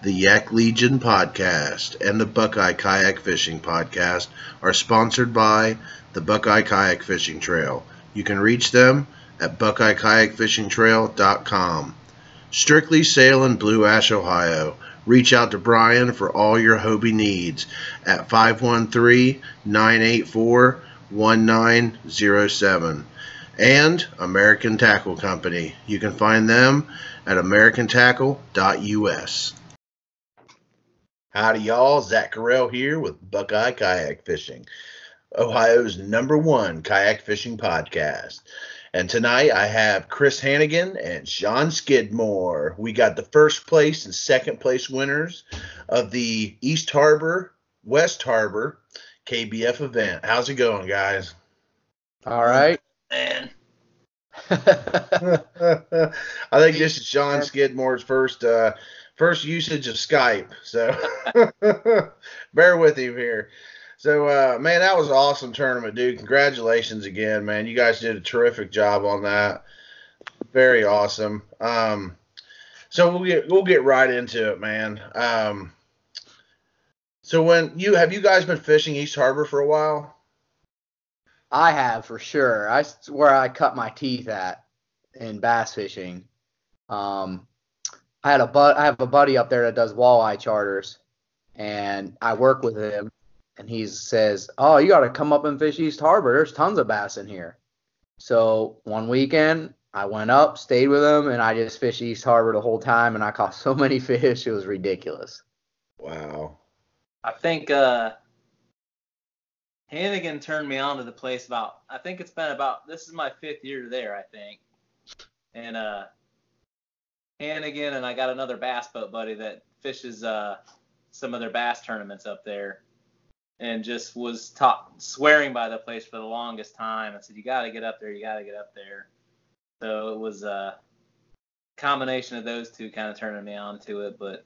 The Yak Legion podcast and the Buckeye Kayak Fishing podcast are sponsored by the Buckeye Kayak Fishing Trail. You can reach them at buckeyekayakfishingtrail.com. Strictly Sail in Blue Ash, Ohio. Reach out to Brian for all your Hobie needs at 513 984 1907. And American Tackle Company. You can find them at americantackle.us. Howdy, y'all. Zach Carell here with Buckeye Kayak Fishing, Ohio's number one kayak fishing podcast. And tonight I have Chris Hannegan and Shawn Skidmore. We got the first place and second place winners of the East Harbor, West Harbor KBF event. How's it going, guys? All right. Man. I think this is Shawn Skidmore's first uh, first usage of Skype, so bear with him here. So, uh, man, that was an awesome tournament, dude. Congratulations again, man. You guys did a terrific job on that. Very awesome. Um, so we'll get we'll get right into it, man. Um, so when you have you guys been fishing East Harbor for a while? I have for sure. I where I cut my teeth at in bass fishing. Um, I had a but I have a buddy up there that does walleye charters, and I work with him. And he says, "Oh, you got to come up and fish East Harbor. There's tons of bass in here." So one weekend, I went up, stayed with him, and I just fished East Harbor the whole time, and I caught so many fish, it was ridiculous. Wow. I think uh, Hannegan turned me on to the place about I think it's been about this is my fifth year there, I think. And uh Hannegan and I got another bass boat buddy that fishes uh some of their bass tournaments up there and just was taught swearing by the place for the longest time. I said, You gotta get up there, you gotta get up there. So it was a combination of those two kind of turning me on to it, but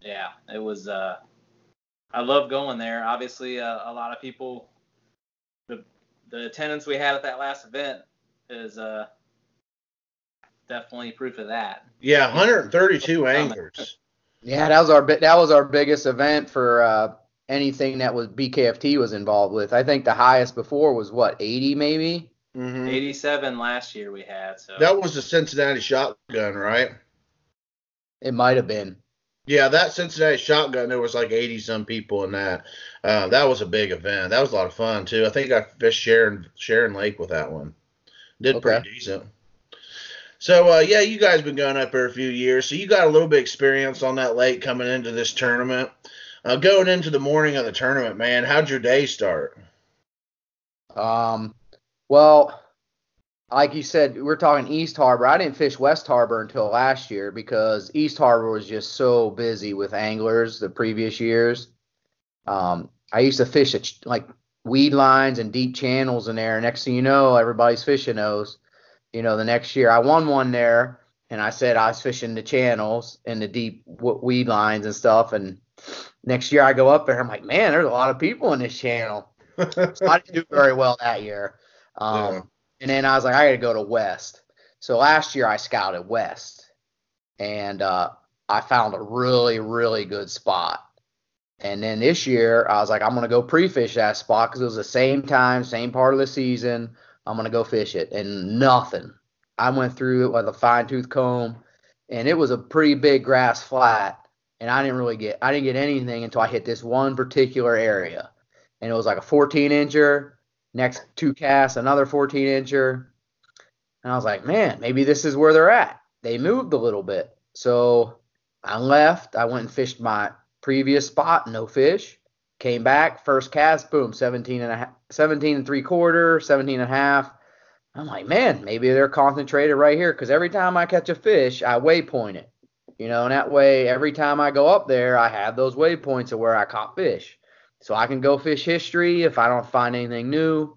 yeah, it was uh I love going there. Obviously, uh, a lot of people, the the attendance we had at that last event is uh, definitely proof of that. Yeah, 132 anglers. Yeah, that was our that was our biggest event for uh, anything that was BKFT was involved with. I think the highest before was what 80 maybe. Mm-hmm. 87 last year we had. So That was the Cincinnati shotgun, right? It might have been. Yeah, that Cincinnati shotgun, there was like 80 some people in that. Uh, that was a big event. That was a lot of fun too. I think I fished Sharon Sharon Lake with that one. Did Okay. pretty decent. So uh, yeah, you guys been going up there a few years, so you got a little bit experience on that lake coming into this tournament. Uh, going into the morning of the tournament, man, how'd your day start? Um, well, like you said, we're talking East Harbor. I didn't fish West Harbor until last year because East Harbor was just so busy with anglers the previous years. Um, I used to fish at like weed lines and deep channels in there. Next thing you know, everybody's fishing those. You know, the next year I won one there, and I said I was fishing the channels and the deep weed lines and stuff. And next year I go up there, I'm like, man, there's a lot of people in this channel. So I didn't do very well that year. Um, Yeah. And then I was like, I got to go to West. So last year I scouted West, and uh, I found a really, really good spot. And then this year I was like, I'm gonna go pre-fish that spot because it was the same time, same part of the season. I'm gonna go fish it, and nothing. I went through it with a fine tooth comb, and it was a pretty big grass flat, and I didn't really get, I didn't get anything until I hit this one particular area, and it was like a 14 incher. Next two casts, another 14 incher. And I was like, man, maybe this is where they're at. They moved a little bit. So I left. I went and fished my previous spot, no fish. Came back, first cast, boom, 17 and a half, 17 and three quarter, 17 and a half. I'm like, man, maybe they're concentrated right here because every time I catch a fish, I waypoint it. You know, and that way, every time I go up there, I have those waypoints of where I caught fish. So I can go fish history if I don't find anything new.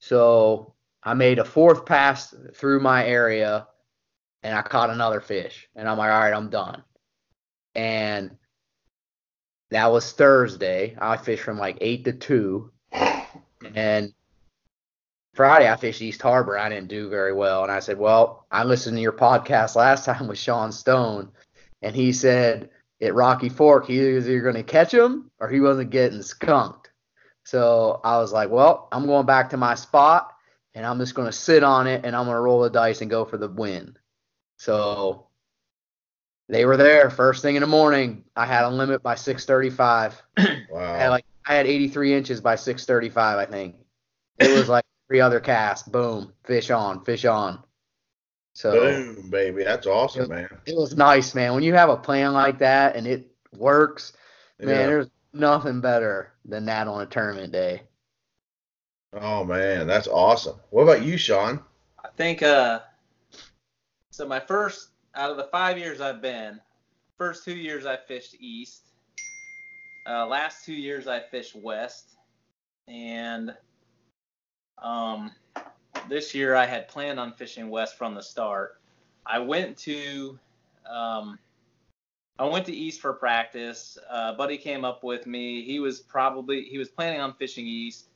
So I made a fourth pass through my area and I caught another fish. And I'm like, all right, I'm done. And that was Thursday. I fished from like 8 to 2. And Friday I fished East Harbor. I didn't do very well. And I said, Well, I listened to your podcast last time with Sean Stone. And he said, at Rocky Fork, he was either going to catch him or he wasn't getting skunked. So I was like, well, I'm going back to my spot and I'm just going to sit on it and I'm going to roll the dice and go for the win. So they were there first thing in the morning. I had a limit by 635. Wow. I had like I had 83 inches by 635, I think. It was like three other casts. Boom, fish on, fish on. So Boom, baby. That's awesome, man. it was nice, man. When you have a plan like that and it works, man, there's nothing better than that on a tournament day. Oh man, that's awesome. What about you, Shawn? I think uh so my first out of the five years I've been, first two years I fished east. Uh, last two years I fished west, and um, this year I had planned on fishing west from the start. I went to um, I went to east for practice. Uh, buddy came up with me. He was probably he was planning on fishing east,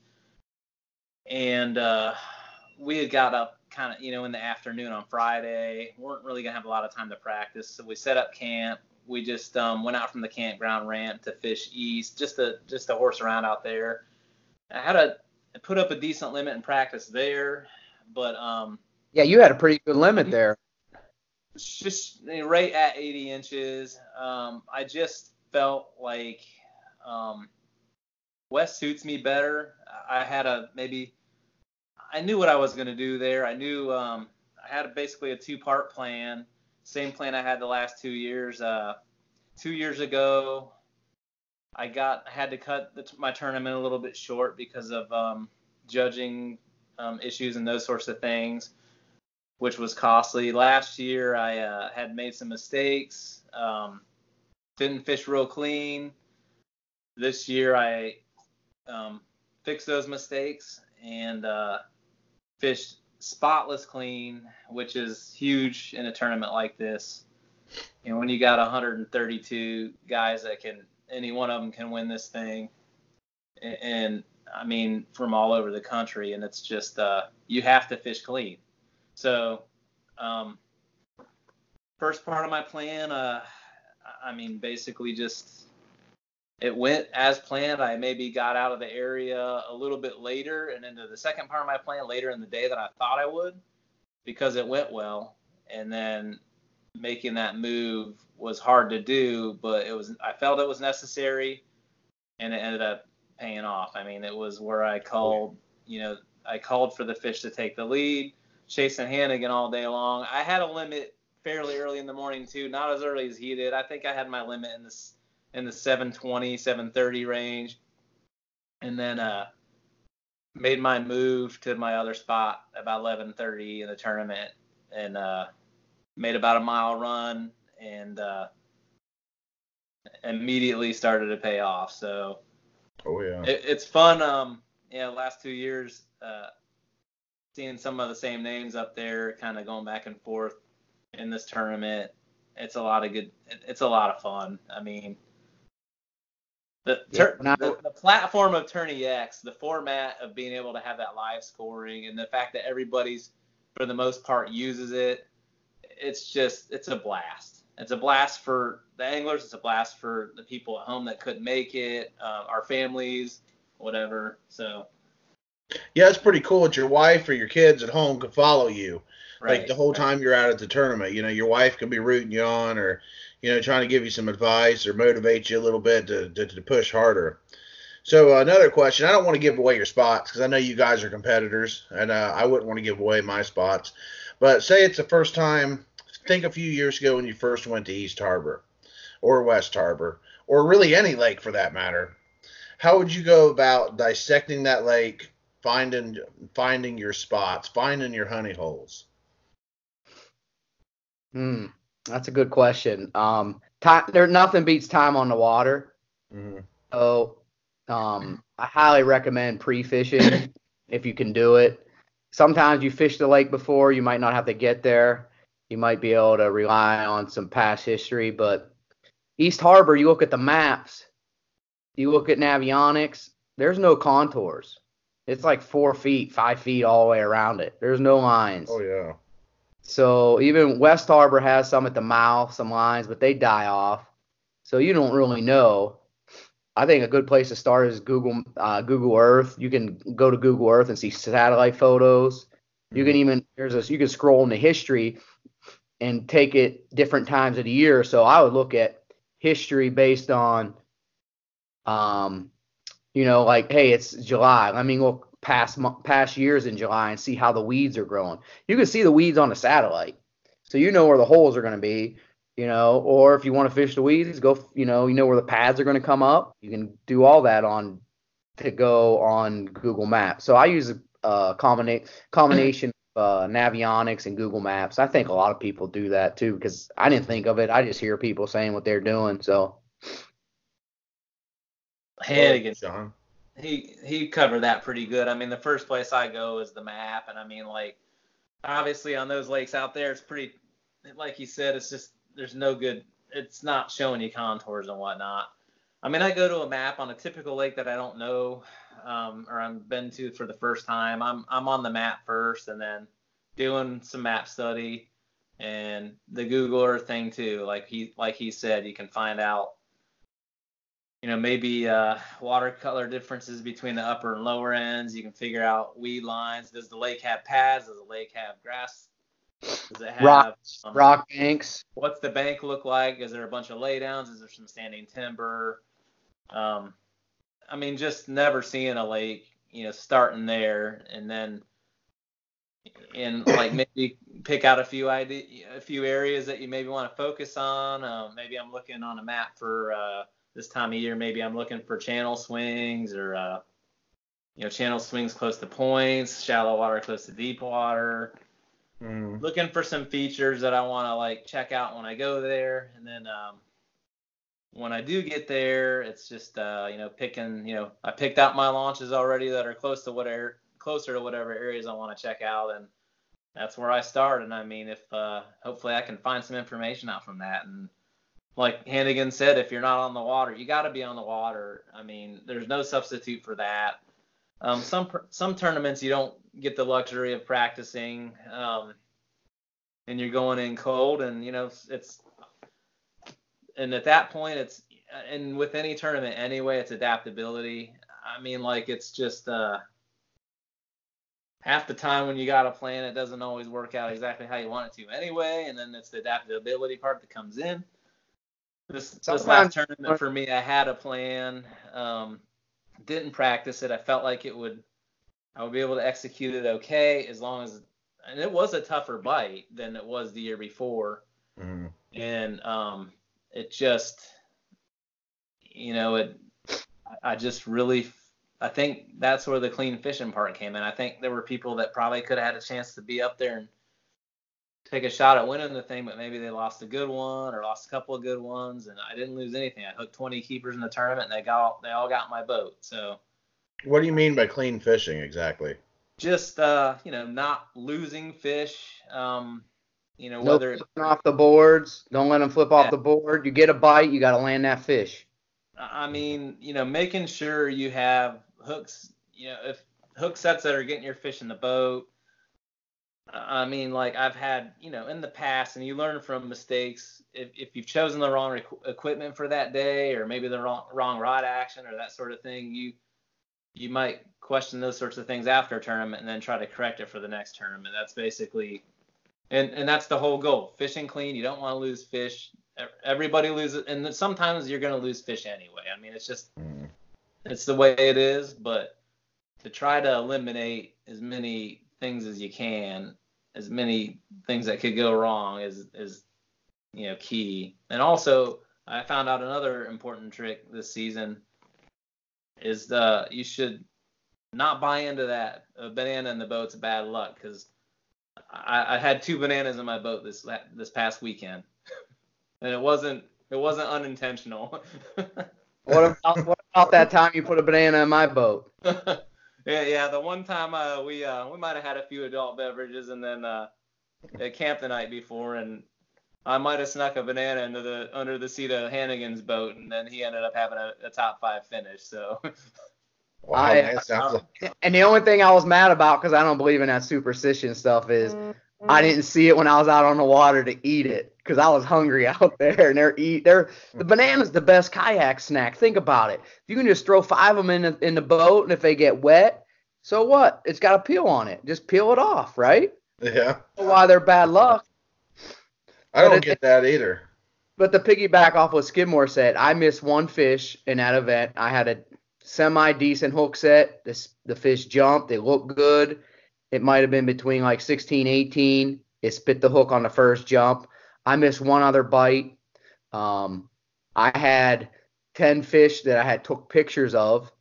and uh, we had got up kind of you know in the afternoon on Friday. weren't really gonna have a lot of time to practice, so we set up camp. We just um, went out from the campground ramp to fish east, just to just to horse around out there. I had a I put up a decent limit in practice there, but um, Yeah, you had a pretty good limit there. just right at 80 inches. Um, I just felt like um, West suits me better. I had a maybe I knew what I was going to do there. I knew um, I had basically a two-part plan. Same plan I had the last two years. Uh, two years ago, I got had to cut the, my tournament a little bit short because of um, judging um, issues and those sorts of things which was costly. Last year, I uh, had made some mistakes, um, didn't fish real clean. This year, I um, fixed those mistakes and uh, fished spotless clean, which is huge in a tournament like this. And when you got 132 guys that can, any one of them can win this thing, and, and I mean from all over the country, and it's just uh, you have to fish clean. So, um, first part of my plan, uh, I mean, basically just it went as planned. I maybe got out of the area a little bit later and into the second part of my plan later in the day than I thought I would because it went well. And then making that move was hard to do, but it was I felt it was necessary and it ended up paying off. I mean, it was where I called, you know, I called for the fish to take the lead chasing Hannegan all day long. I had a limit fairly early in the morning too, not as early as he did. I think I had my limit in this in the 720, 730 range, and then uh made my move to my other spot about 11:30 in the tournament, and uh made about a mile run and uh immediately started to pay off. So Oh yeah. it, it's fun. Um, yeah, last two years, uh, seeing some of the same names up there, kind of going back and forth in this tournament. It's a lot of good. it- It's a lot of fun. I mean, the tur- Yeah, I- the, the platform of Tourney X, the format of being able to have that live scoring, and the fact that everybody's for the most part uses it, it's just it's a blast. It's a blast for the anglers. It's a blast for the people at home that couldn't make it, uh, our families, whatever. So Yeah, it's pretty cool that your wife or your kids at home can follow you. right, like the whole right. time you're out at the tournament. You know, your wife can be rooting you on or, you know, trying to give you some advice or motivate you a little bit to, to, to push harder. So uh, another question. I don't want to give away your spots because I know you guys are competitors, and uh, I wouldn't want to give away my spots. But say it's the first time. Think a few years ago when you first went to East Harbor, or West Harbor, or really any lake for that matter. How would you go about dissecting that lake, finding finding your spots, finding your honey holes? Hmm, that's a good question. Um, time there nothing beats time on the water. Mm-hmm. So, um, I highly recommend pre-fishing if you can do it. Sometimes you fish the lake before, you might not have to get there. You might be able to rely on some past history, but East Harbor, you look at the maps, you look at Navionics, there's no contours. It's like four feet, five feet all the way around it. There's no lines. Oh yeah. So even West Harbor has some at the mouth, some lines, but they die off. so you don't really know. I think a good place to start is Google uh, Google Earth. You can go to Google Earth and see satellite photos. You can even there's a you can scroll into history and take it different times of the year. So I would look at history based on, um, you know, like hey, it's July. Let me look past past years in July and see how the weeds are growing. You can see the weeds on a satellite, so you know where the holes are going to be. You know, or if you want to fish the weeds, go. You know, you know where the pads are going to come up. You can do all that on to go on Google Maps. So I use a, a combina- combination of uh, Navionics and Google Maps. I think a lot of people do that too because I didn't think of it. I just hear people saying what they're doing. So Hannegan, John. He he covered that pretty good. I mean, the first place I go is the map, and I mean, like, obviously on those lakes out there, it's pretty, like you said, it's just there's no good. It's not showing you contours and whatnot. I mean, I go to a map on a typical lake that I don't know um, or I've been to for the first time. I'm I'm on the map first, and then doing some map study and the Google Earth thing too. Like he like he said, you can find out you know, maybe uh, watercolor differences between the upper and lower ends. You can figure out weed lines. Does the lake have pads? Does the lake have grass? Does it have rock um, rock banks. What's the bank look like? Is there a bunch of laydowns? Is there some standing timber? Um, I mean, just never seeing a lake, you know, starting there and then and like maybe pick out a few idea, a few areas that you maybe want to focus on. Um, maybe I'm looking on a map for uh, this time of year. Maybe I'm looking for channel swings or uh, you know channel swings close to points, shallow water close to deep water. Mm. Looking for some features that I want to like check out when I go there, and then um, when I do get there, it's just uh, you know picking. You know, I picked out my launches already that are close to whatever closer to whatever areas I want to check out, and that's where I start. And I mean, if uh, hopefully I can find some information out from that. And like Hannegan said, if you're not on the water, you got to be on the water. I mean, there's no substitute for that. Um, some some tournaments you don't get the luxury of practicing, um, and you're going in cold, and you know it's and at that point it's and with any tournament anyway, it's adaptability. I mean, like it's just uh, half the time when you got a plan, it doesn't always work out exactly how you want it to anyway, and then it's the adaptability part that comes in. This this last tournament for me, I had a plan, um, didn't practice it. I felt like it would, I would be able to execute it okay as long as, and it was a tougher bite than it was the year before, Mm. and um, it just, you know, it, I- I just really, I think that's where the clean fishing part came in. I think there were people that probably could have had a chance to be up there and take a shot at winning the thing, but maybe they lost a good one or lost a couple of good ones, and I didn't lose anything. I hooked 20 keepers in the tournament, and they got they all got my boat. So What do you mean by clean fishing exactly? just uh, you know, not losing fish. Um, you know, No whether flipping off the boards. Don't let them flip Yeah. off the board. You get a bite, you got to land that fish. I mean, you know, making sure you have hooks, you know, if hook sets that are getting your fish in the boat. I mean, like I've had, you know, in the past, and you learn from mistakes. If, if you've chosen the wrong equ- equipment for that day, or maybe the wrong wrong rod action, or that sort of thing, you you might question those sorts of things after a tournament, and then try to correct it for the next tournament. That's basically, and and that's the whole goal. Fishing clean. You don't want to lose fish. Everybody loses, and sometimes you're going to lose fish anyway. I mean, it's just Mm. it's the way it is, but to try to eliminate as many things as you can, as many things that could go wrong is is you know key. And also, I found out another important trick this season is the you should not buy into that a banana in the boat's bad luck because I, I had two bananas in my boat this this past weekend, and it wasn't it wasn't unintentional. What about, what about that time you put a banana in my boat? yeah, yeah. The one time uh, we uh, we might have had a few adult beverages, and then uh, at camp the night before, and I might have snuck a banana into the under the seat of Hannegan's boat, and then he ended up having a, a top five finish. So Wow, I- that sounds like And the only thing I was mad about, because I don't believe in that superstition stuff, is I mm. didn't see it when I was out on the water to eat it because I was hungry out there. And they're eat they're the banana's the best kayak snack. Think about it. You can just throw five of them in the, in the boat, and if they get wet, so what? It's got a peel on it. Just peel it off, right? Yeah. Why they're bad luck. I don't it- get that either. But the piggyback off what Skidmore said, I missed one fish in that event. I had a semi decent hook set. This the fish jumped. They looked good. It might have been between like 16, 18. It spit the hook on the first jump. I missed one other bite. Um, I had 10 fish that I had took pictures of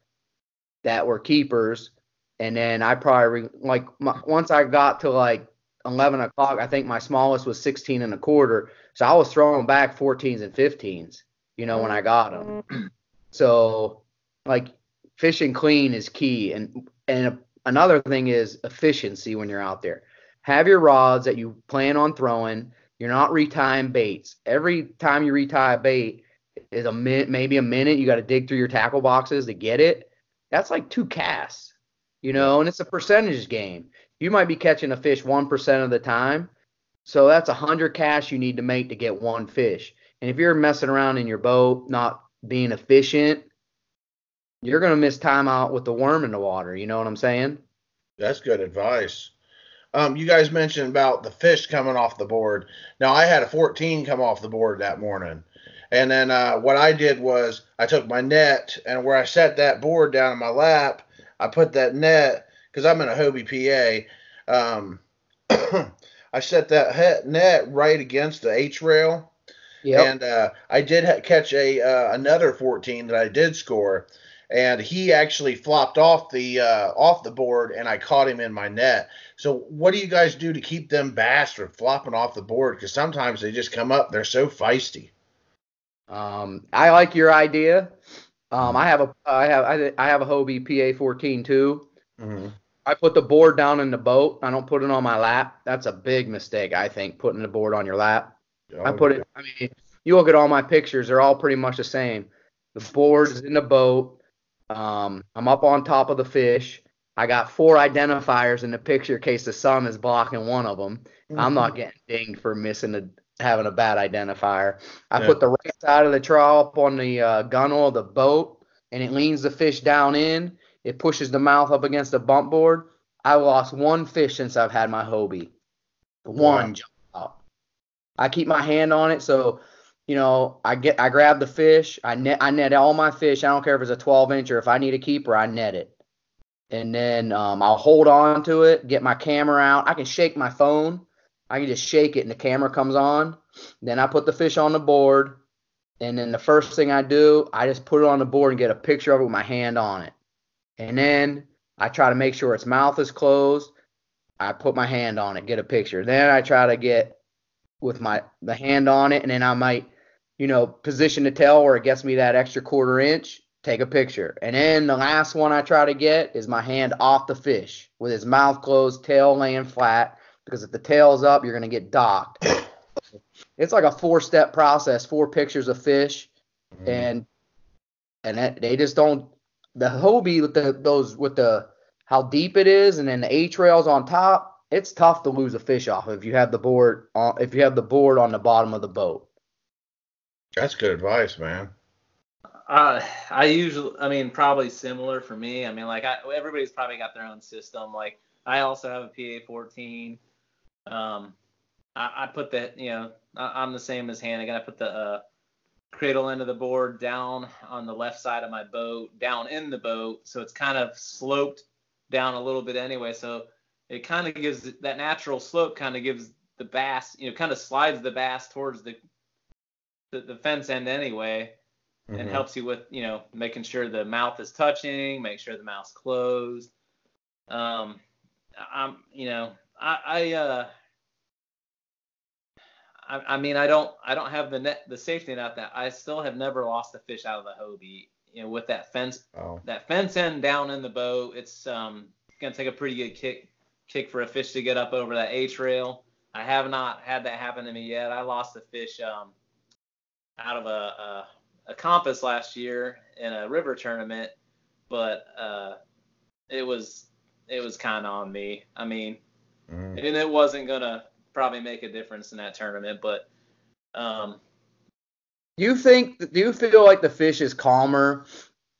that were keepers. And then I probably, like, my, once I got to like 11 o'clock, I think my smallest was 16 and a quarter. So I was throwing back 14s and 15s, you know, when I got them. So, like, fishing clean is key. And, and another thing is efficiency when you're out there. Have your rods that you plan on throwing. You're not retying baits. Every time you retie a bait is a minute, maybe a minute. You got to dig through your tackle boxes to get it. That's like two casts, you know, and it's a percentage game. You might be catching a fish 1% of the time. So that's a 100 casts you need to make to get one fish. And if you're messing around in your boat, not being efficient, you're going to miss time out with the worm in the water. You know what I'm saying? That's good advice. Um, you guys mentioned about the fish coming off the board. Now I had a 14 come off the board that morning, and then uh, what I did was I took my net and where I set that board down in my lap, I put that net because I'm in a Hobie PA. Um, I set that net right against the H rail, Yep. and uh, I did catch a uh, another 14 that I did score, and he actually flopped off the uh, off the board, and I caught him in my net. So what do you guys do to keep them bass from flopping off the board? Because sometimes they just come up, they're so feisty. Um, I like your idea. Um, I have a I have I, I have a Hobie PA14 too. Mm-hmm. I put the board down in the boat. I don't put it on my lap. That's a big mistake, I think, putting the board on your lap. I put it. I mean, you look at all my pictures; they're all pretty much the same. The board is in the boat. Um, I'm up on top of the fish. I got four identifiers in the picture in case the sun is blocking one of them. I'm not getting dinged for missing a having a bad identifier. I Yeah. put the right side of the trawl up on the uh, gunnel of the boat, and it leans the fish down in. It pushes the mouth up against the bump board. I lost one fish since I've had my Hobie. One Wow. jumped out. I keep my hand on it, so you know I get I grab the fish. I net I net all my fish. I don't care if it's a 12 inch or if I need a keeper, I net it. And then um, I'll hold on to it, get my camera out. I can shake my phone. I can just shake it and the camera comes on. Then I put the fish on the board. And then the first thing I do, I just put it on the board and get a picture of it with my hand on it. And then I try to make sure its mouth is closed. I put my hand on it, get a picture. Then I try to get with my the hand on it, and then I might, you know, position the tail where it gets me that extra quarter inch, take a picture. And then the last one I try to get is my hand off the fish with his mouth closed, tail laying flat. Because if the tail's up, you're gonna get docked. It's like a four-step process, four pictures of fish, Mm-hmm. and and that, they just don't. The Hobie with the those with the how deep it is, and then the H rails on top. It's tough to lose a fish off if you have the board on if you have the board on the bottom of the boat. That's good advice, man. Uh, I usually, I mean, probably similar for me. I mean, like, I, everybody's probably got their own system. Like, I also have a PA14. Um, I, I put the, you know, I, I'm the same as Hannegan. I put the uh, cradle end of the board down on the left side of my boat, down in the boat, so it's kind of sloped down a little bit anyway. So it kind of gives that natural slope, kind of gives the bass, you know, kind of slides the bass towards the the, the fence end anyway and Mhm. helps you with you know making sure the mouth is touching, make sure the mouth's closed. Um, I'm you know I I uh I, I mean I don't I don't have the net the safety net that I still have never lost a fish out of the Hobie. You know with that fence Oh, that fence end down in the boat, it's um gonna take a pretty good kick kick for a fish to get up over that H rail. I have not had that happen to me yet. I lost a fish um out of a, a a compass last year in a river tournament, but uh it was it was kind of on me. I mean, mm. and it wasn't gonna probably make a difference in that tournament. But um, you think? Do you feel like the fish is calmer?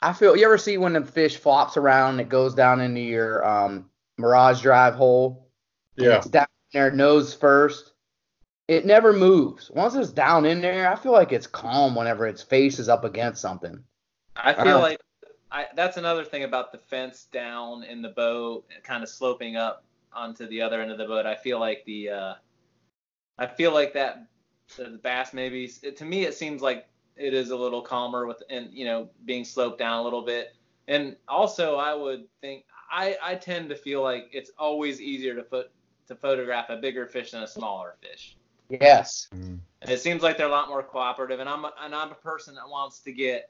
I feel. You ever see when the fish flops around and it goes down into your um, Mirage Drive hole? Yeah. It's down there nose first. It never moves. Once it's down in there, I feel like it's calm whenever its face is up against something. I feel Uh-huh. like I, that's another thing about the fence down in the boat, kind of sloping up onto the other end of the boat. I feel like the uh, I feel like that the bass maybe it, to me it seems like it is a little calmer with and you know being sloped down a little bit. And also I would think I I tend to feel like it's always easier to put to photograph a bigger fish than a smaller fish. Yes. Mm. And it seems like they're a lot more cooperative. And I'm a, and I'm a person that wants to get,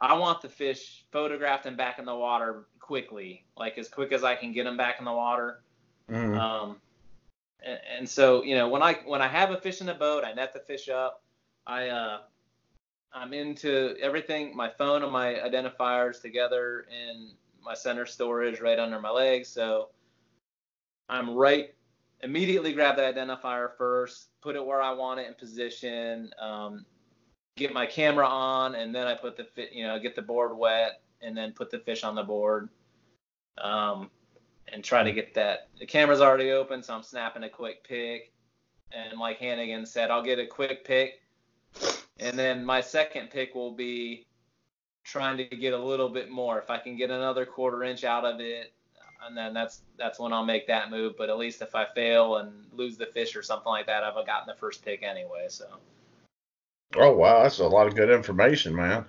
I want the fish photographed and back in the water quickly, like as quick as I can get them back in the water. Mhm. Um, and, and so you know when I when I have a fish in the boat, I net the fish up. I uh, I'm into everything, my phone and my identifiers together in my center storage right under my legs. So I'm right immediately grab the identifier first, put it where I want it in position, um, get my camera on, and then I put the you know get the board wet, and then put the fish on the board, um, and try to get that. The camera's already open, so I'm snapping a quick pic, and like Hannegan said, I'll get a quick pic, and then my second pick will be trying to get a little bit more. If I can get another quarter inch out of it, and then that's that's when I'll make that move. But at least if I fail and lose the fish or something like that, I've gotten the first pick anyway. So Oh wow, that's a lot of good information, man.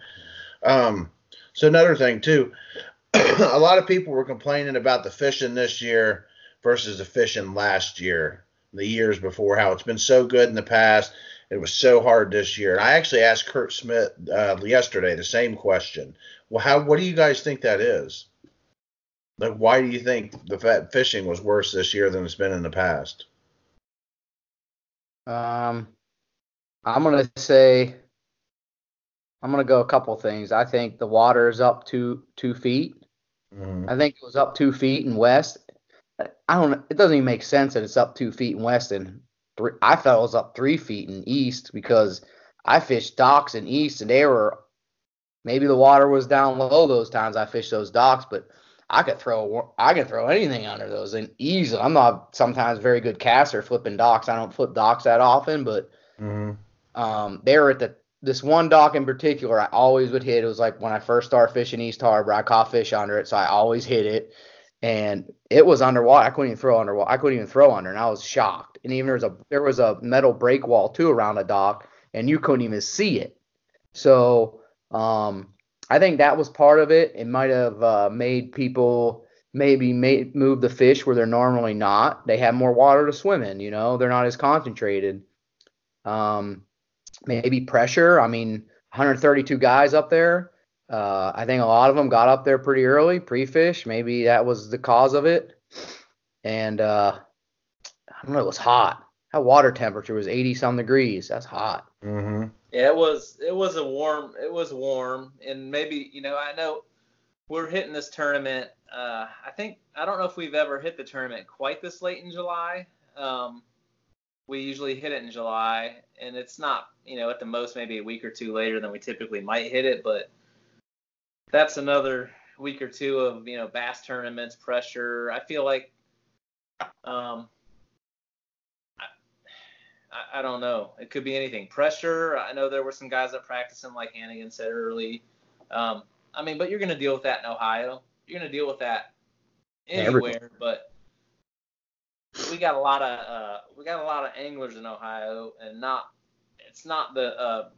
Um, so another thing too, a lot of people were complaining about the fishing this year versus the fishing last year, the years before, how it's been so good in the past. It was so hard this year. And I actually asked Kurt Smith uh, yesterday the same question. Well, how? What do you guys think that is? Like, why do you think the fat fishing was worse this year than it's been in the past? Um, I'm gonna say I'm gonna go a couple things. I think the water is up two two feet. Mhm. I think it was up two feet in west. I don't. It doesn't even make sense that it's up two feet in west and three. I thought it was up three feet in east because I fished docks in east and they were maybe the water was down low those times I fished those docks, but I could throw I could throw anything under those and easily. I'm not sometimes very good caster flipping docks. I don't flip docks that often, but Mhm. um, they were at the this one dock in particular. I always would hit. It was like when I first started fishing East Harbor, I caught fish under it, so I always hit it, and it was underwater. I couldn't even throw underwater. I couldn't even throw under, and I was shocked. And even there was a there was a metal break wall too around the dock, and you couldn't even see it. So um, I think that was part of it. It might have uh, made people maybe made, move the fish where they're normally not. They have more water to swim in. You know, they're not as concentrated. Um, maybe pressure. I mean, 132 guys up there. Uh, I think a lot of them got up there pretty early, pre-fish. Maybe that was the cause of it. And uh, I don't know. It was hot. That water temperature was 80 some degrees. That's hot. Mhm. Yeah, it was it was a warm it was warm, and maybe you know I know we're hitting this tournament. Uh, I think I don't know if we've ever hit the tournament quite this late in July. Um, we usually hit it in July, and it's not you know at the most maybe a week or two later than we typically might hit it, but that's another week or two of you know bass tournaments pressure. I feel like um, I don't know. It could be anything. Pressure. I know there were some guys that practicing like Hannegan said early. Um, I mean, but you're going to deal with that in Ohio. You're going to deal with that anywhere. But we got a lot of uh, we got a lot of anglers in Ohio, and not it's not the uh,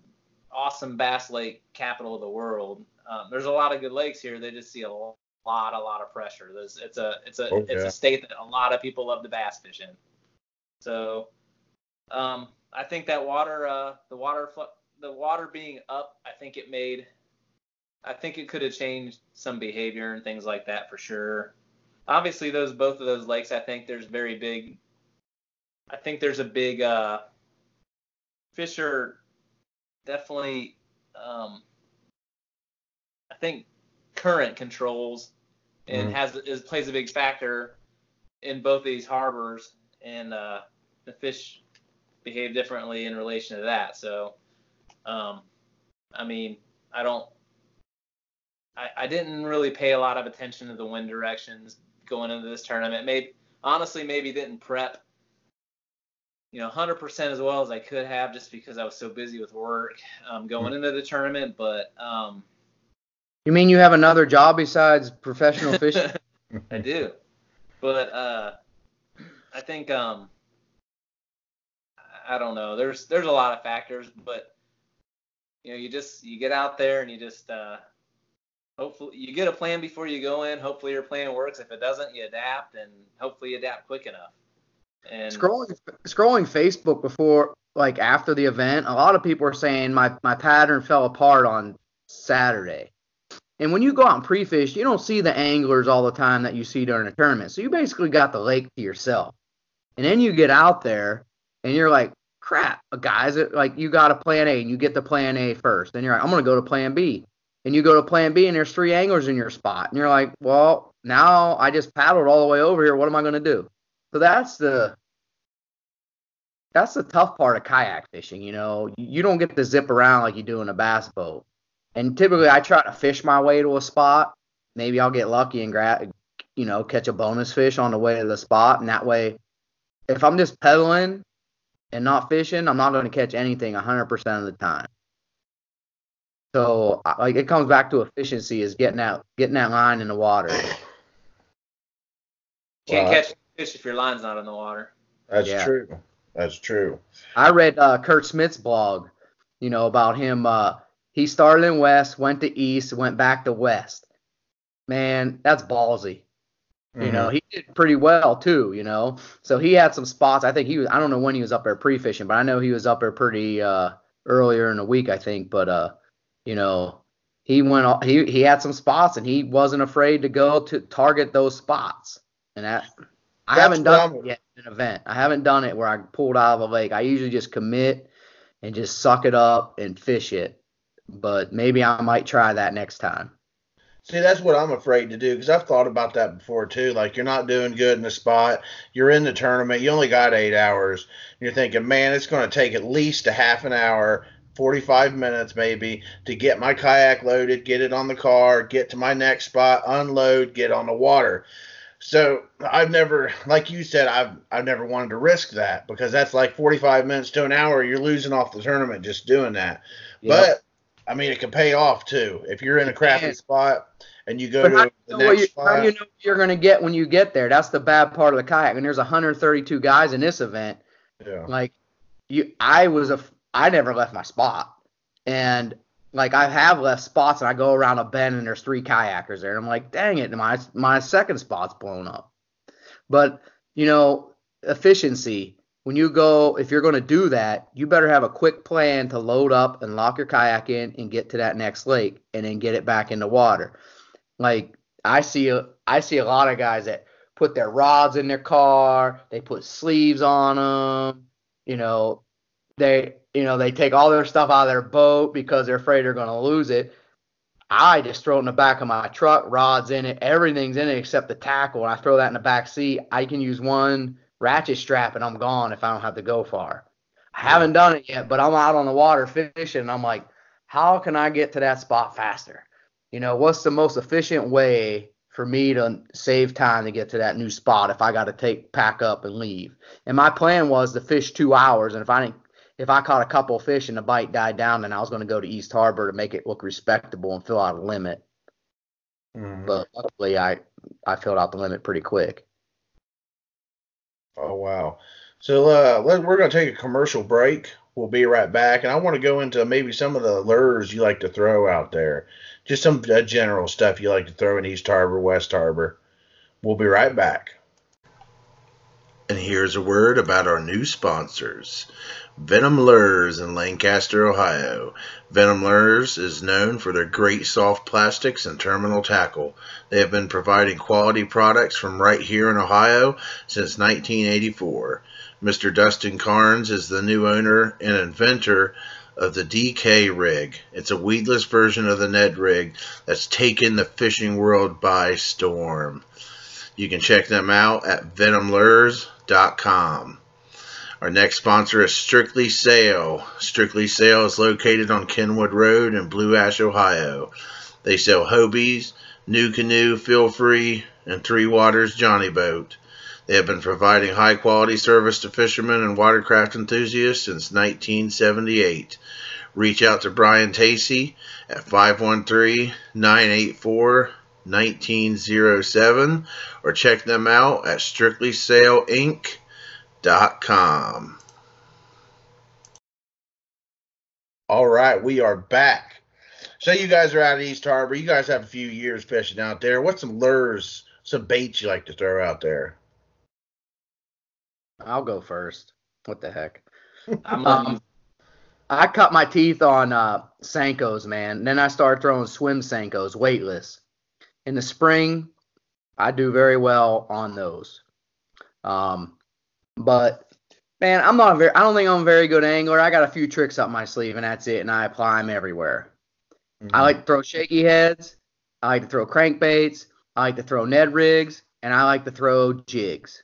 awesome bass lake capital of the world. Um, there's a lot of good lakes here. They just see a lot, a lot of pressure. There's, it's a, it's a, Oh, it's a state that a lot of people love to bass fish in. So, um, I think that water, uh, the water, the water being up, I think it made, I think it could have changed some behavior and things like that for sure. Obviously, those both of those lakes, I think there's very big. I think there's a big uh, fish are definitely. Um, I think current controls and Mhm. has is plays a big factor in both of these harbors and uh, the fish behave differently in relation to that. So, um, I mean, I don't, I, I didn't really pay a lot of attention to the wind directions going into this tournament. Maybe honestly, maybe didn't prep, you know, 100% as well as I could have just because I was so busy with work um, going into the tournament. But um, You mean you have another job besides professional fishing? I do, but uh, I think um, I don't know. There's there's a lot of factors, but you know, you just you get out there and you just uh, hopefully you get a plan before you go in. Hopefully your plan works. If it doesn't, you adapt, and hopefully you adapt quick enough. And scrolling scrolling Facebook before like after the event, a lot of people are saying my my pattern fell apart on Saturday. And when you go out and pre-fish, you don't see the anglers all the time that you see during a tournament. So you basically got the lake to yourself. And then you get out there and you're like, crap, guys, like you got a plan A and you get the plan A first. Then you're like, I'm gonna go to plan B. And you go to plan B and there's three anglers in your spot. And you're like, well, now I just paddled all the way over here. What am I gonna do? So that's the that's the tough part of kayak fishing. You know, you don't get to zip around like you do in a bass boat. And typically, I try to fish my way to a spot. Maybe I'll get lucky and grab, you know, catch a bonus fish on the way to the spot. And that way, if I'm just pedaling and not fishing, I'm not going to catch anything 100% of the time. So, like, it comes back to efficiency is getting out, getting that line in the water. can't catch fish if your line's not in the water. That's Yeah. true. That's true. I read uh, Kurt Smith's blog, you know, about him. Uh, he started in West, went to East, went back to West. Man, that's ballsy. You know, he did pretty well too. You know, so he had some spots. I think he was. I don't know when he was up there pre-fishing, but I know he was up there pretty uh, earlier in the week. I think, but uh, you know, he went. He he had some spots, and he wasn't afraid to go to target those spots. And that I That's haven't done it yet in an event. I haven't done it where I pulled out of a lake. I usually just commit and just suck it up and fish it. But maybe I might try that next time. See, that's what I'm afraid to do because I've thought about that before too. Like you're not doing good in the spot, you're in the tournament, you only got eight hours. And you're thinking, man, it's going to take at least a half an hour, 45 minutes maybe, to get my kayak loaded, get it on the car, get to my next spot, unload, get on the water. So I've never, like you said, I've I've never wanted to risk that because that's like 45 minutes to an hour. You're losing off the tournament just doing that. But I mean, it can pay off too if you're in a crappy spot and you go But to the what you, next how do you know what you're going to get when you get there? That's the bad part of the kayak. And there's 132 guys in this event. yeah. Like you, I was a, I never left my spot, and like I have left spots, and I go around a bend, and there's three kayakers there, and I'm like, dang it, my my second spot's blown up. But you know, efficiency. When you go, if you're going to do that, you better have a quick plan to load up and lock your kayak in and get to that next lake, and then get it back in the water. Like I see, a, I see a lot of guys that put their rods in their car, they put sleeves on them, you know, they you know they take all their stuff out of their boat because they're afraid they're going to lose it. I just throw it in the back of my truck, rods in it, everything's in it except the tackle, and I throw that in the back seat. I can use one ratchet strap and I'm gone if I don't have to go far. I haven't done it yet, but I'm out on the water fishing and I'm like, how can I get to that spot faster? You know, what's the most efficient way for me to save time to get to that new spot if I got to take pack up and leave? And my plan was to fish two hours, and if I didn't, if I caught a couple of fish and the bite died down, then I was going to go to East Harbor to make it look respectable and fill out a limit. Mhm. But luckily, I I filled out the limit pretty quick. Oh wow. So uh, let, we're going to take a commercial break. We'll be right back, and I want to go into maybe some of the lures you like to throw out there, just some uh, general stuff you like to throw in East Harbor, West Harbor. We'll be right back. And here's a word about our new sponsors. Venom Lures in Lancaster, Ohio. Venom Lures is known for their great soft plastics and terminal tackle. They have been providing quality products from right here in Ohio since 1984. Mr. Dustin Carnes is the new owner and inventor of the DK rig. It's a weedless version of the Ned rig that's taken the fishing world by storm. You can check them out at venomlures.com. Our next sponsor is Strictly Sail. Strictly Sail is located on Kenwood Road in Blue Ash, Ohio. They sell Hobies, NuCanoe, Feel Free, and Three Waters Johnny Boat. They have been providing high quality service to fishermen and watercraft enthusiasts since 1978. Reach out to Brian Tacey at 513 984 1907 or check them out at strictlysailinc.com. All right, we are back. So you guys are out at East Harbor. You guys have a few years fishing out there. What's some lures, some baits you like to throw out there? I'll go first. What the heck? I'm Um, I cut my teeth on uh, Senkos, man. Then I started throwing swim Senkos, weightless. In the spring, I do very well on those. Um, but man, I'm not a very. I don't think I'm a very good angler. I got a few tricks up my sleeve, and that's it. And I apply them everywhere. I mm-hmm. like to throw shaky heads. I like to throw crankbaits. I like to throw Ned rigs, and I like to throw jigs.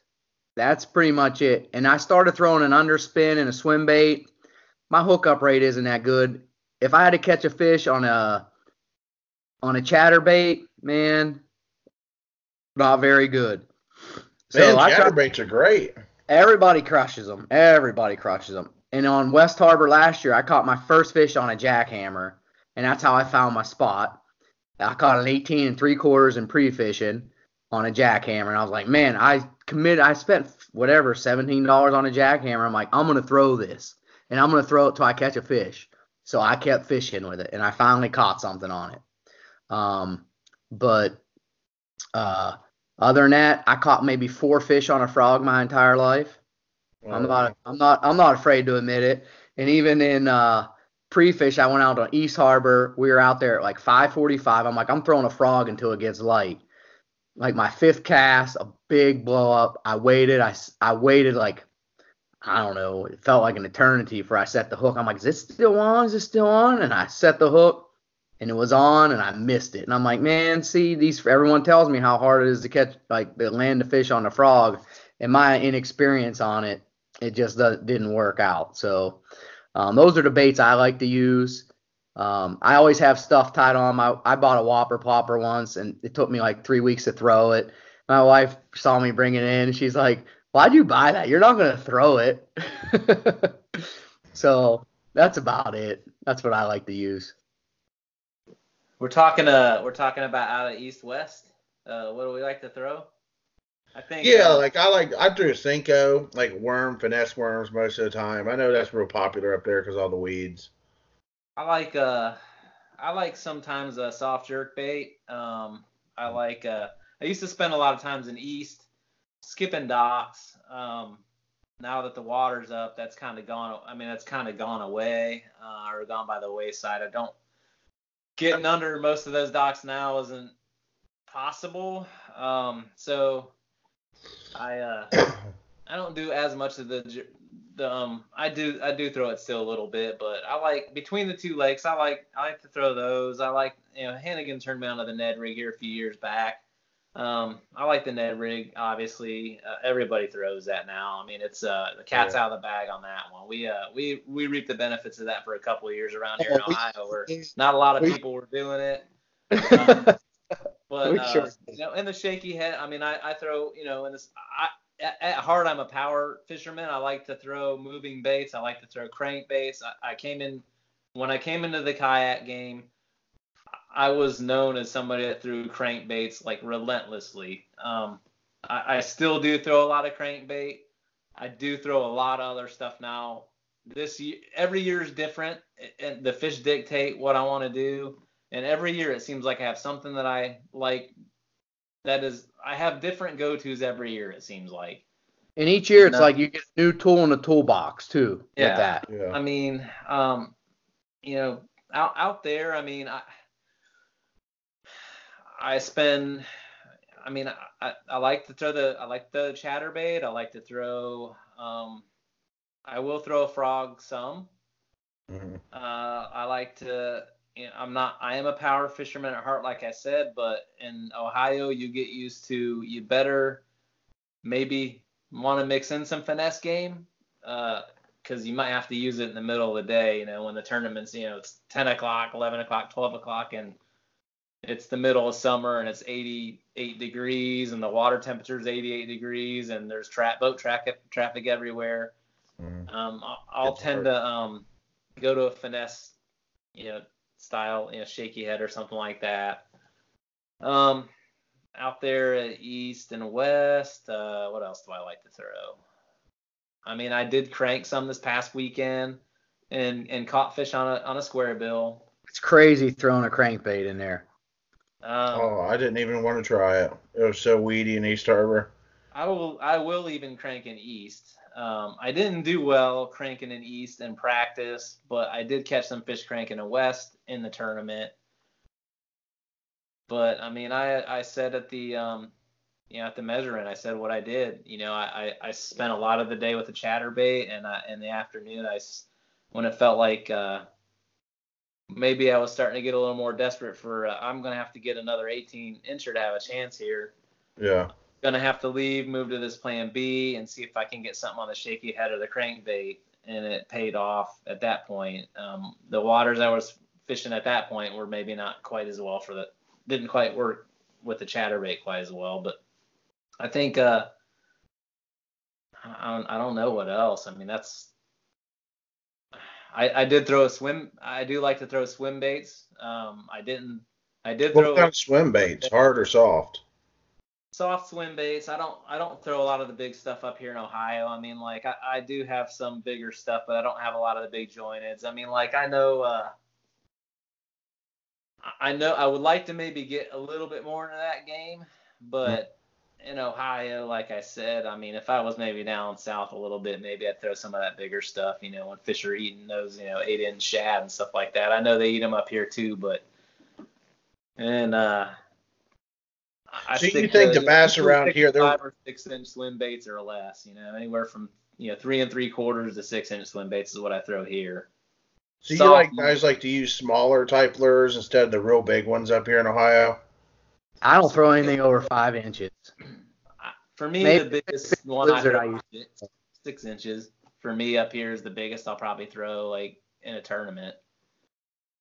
That's pretty much it. And I started throwing an underspin and a swim bait. My hookup rate isn't that good. If I had to catch a fish on a on a chatterbait, man, not very good. So Man, chatterbaits are great. Everybody crushes them. Everybody crushes them. And on West Harbor last year, I caught my first fish on a jackhammer, and that's how I found my spot. I caught an 18 and three quarters in pre-fishing on a jackhammer, and I was like, man, I committed. I spent whatever 17 dollars on a jackhammer. I'm like, I'm gonna throw this, and I'm gonna throw it till I catch a fish. So I kept fishing with it, and I finally caught something on it. Um, but uh, other than that, I caught maybe four fish on a frog my entire life. I'm not I'm not I'm not afraid to admit it. And even in uh pre-fish I went out on East Harbor. We were out there at like 5:45. I'm like I'm throwing a frog until it gets light. Like my fifth cast, a big blow up. I waited. I I waited like I don't know. It felt like an eternity before I set the hook. I'm like, is it still on? Is it still on? And I set the hook, and it was on, and I missed it. And I'm like, man, see, these everyone tells me how hard it is to catch, like, to land the fish on the frog, and my inexperience on it, it just didn't work out. So, um, those are the baits I like to use. Um, I always have stuff tied on. My I bought a whopper plopper once, and it took me like three weeks to throw it. My wife saw me bring it in, and she's like, "Why'd you buy that? You're not gonna throw it." so that's about it. That's what I like to use. We're talking uh we're talking about out of east west. Uh what do we like to throw? I think Yeah, uh, like I like I threw a Senko, like worm, finesse worms most of the time. I know that's real popular up there because all the weeds. I like uh I like sometimes a soft jerk bait. Um I like uh I used to spend a lot of times in east skipping docks. Um now that the water's up, that's kind of gone I mean that's kind of gone away uh, or gone by the wayside. I don't getting under most of those docks now isn't possible. Um so I uh I don't do as much of the the um I do I do throw it still a little bit, but I like between the two lakes I like I like to throw those. I like you know Hannegan turned me on to the Ned rig here a few years back. Um I like the Ned rig obviously. Uh, everybody throws that now. I mean it's uh the cat's out of the bag on that one. We uh we we reap the benefits of that for a couple of years around here in Oh, Ohio where not a lot of people were doing it. Um, but We uh, sure you know, in the shaky head, I mean, I, I throw, you know, in this, I, at, at heart, I'm a power fisherman. I like to throw moving baits. I like to throw crank baits. I, I came in when I came into the kayak game. I was known as somebody that threw crankbaits like relentlessly. Um, I, I still do throw a lot of crank bait. I do throw a lot of other stuff now. This year, every year is different, and the fish dictate what I want to do and every year it seems like I have something that I like. That is, I have different go-tos every year. It seems like. And each year it's No. like you get a new tool in the toolbox too. Yeah. With that. Yeah. I mean, um, you know, out out there, I mean, I I spend. I mean, I, I, like to throw the I like the chatterbait. I like to throw. Um, I will throw a frog some. Mhm. Uh, I like to. You know, I'm not. I am a power fisherman at heart, like I said. But in Ohio, you get used to. You better maybe want to mix in some finesse game. because you might have to use it in the middle of the day. You know, when the tournament's you know it's 10 o'clock, 11 o'clock, 12 o'clock, and it's the middle of summer and it's 88 degrees and the water temperature is 88 degrees and there's tra- boat traffic traffic everywhere. Mm. Um, I'll, I'll tend hard. to um, go to a finesse, you know, style, you know, shaky head or something like that. Um, out there at east and west, uh, what else do I like to throw? I mean, I did crank some this past weekend and and caught fish on a on a square bill. It's crazy throwing a crankbait in there. Um, Oh, I didn't even want to try it. It was so weedy in East Harbor. I will I will even crank in east. Um, I didn't do well cranking in east in practice, but I did catch some fish cranking in west in the tournament. But I mean, I I said at the um, you know at the measuring, I said what I did. You know, I I I spent a lot of the day with the chatterbait, and I, in the afternoon, I when it felt like uh, maybe I was starting to get a little more desperate for uh, I'm gonna have to get another 18 incher to have a chance here Yeah. gonna have to leave, move to this plan B, and see if I can get something on the shaky head or the crankbait. And it paid off at that point. Um, the waters I was fishing at that point were maybe not quite as well for the, didn't quite work with the chatterbait quite as well. But I think uh, I don't, I don't know what else. I mean, that's. I, I did throw a swim. I do like to throw swim baits. Um, I didn't. I did What throw kind of swim baits? Hard or soft? soft swim baits. I don't I don't throw a lot of the big stuff up here in Ohio. I mean, like I, I do have some bigger stuff, but I don't have a lot of the big jointeds. I mean, like I know uh I- I know I would like to maybe get a little bit more into that game, but in Ohio, like I said, I mean, if I was maybe down south a little bit, maybe I'd throw some of that bigger stuff. You know, when fish are eating those, you know, eight inch shad and stuff like that. I know they eat them up here too, but and uh. I So you think to, the bass around here, to they're- five or six inch swim baits or less, you know, anywhere from you know three and three quarters to six inch swim baits is what I throw here. So you like guys like to use smaller type lures instead of the real big ones up here in Ohio? I don't throw anything over five inches. For me, Maybe the biggest one I throw is six, inches. For me, up here is the biggest I'll probably throw like in a tournament.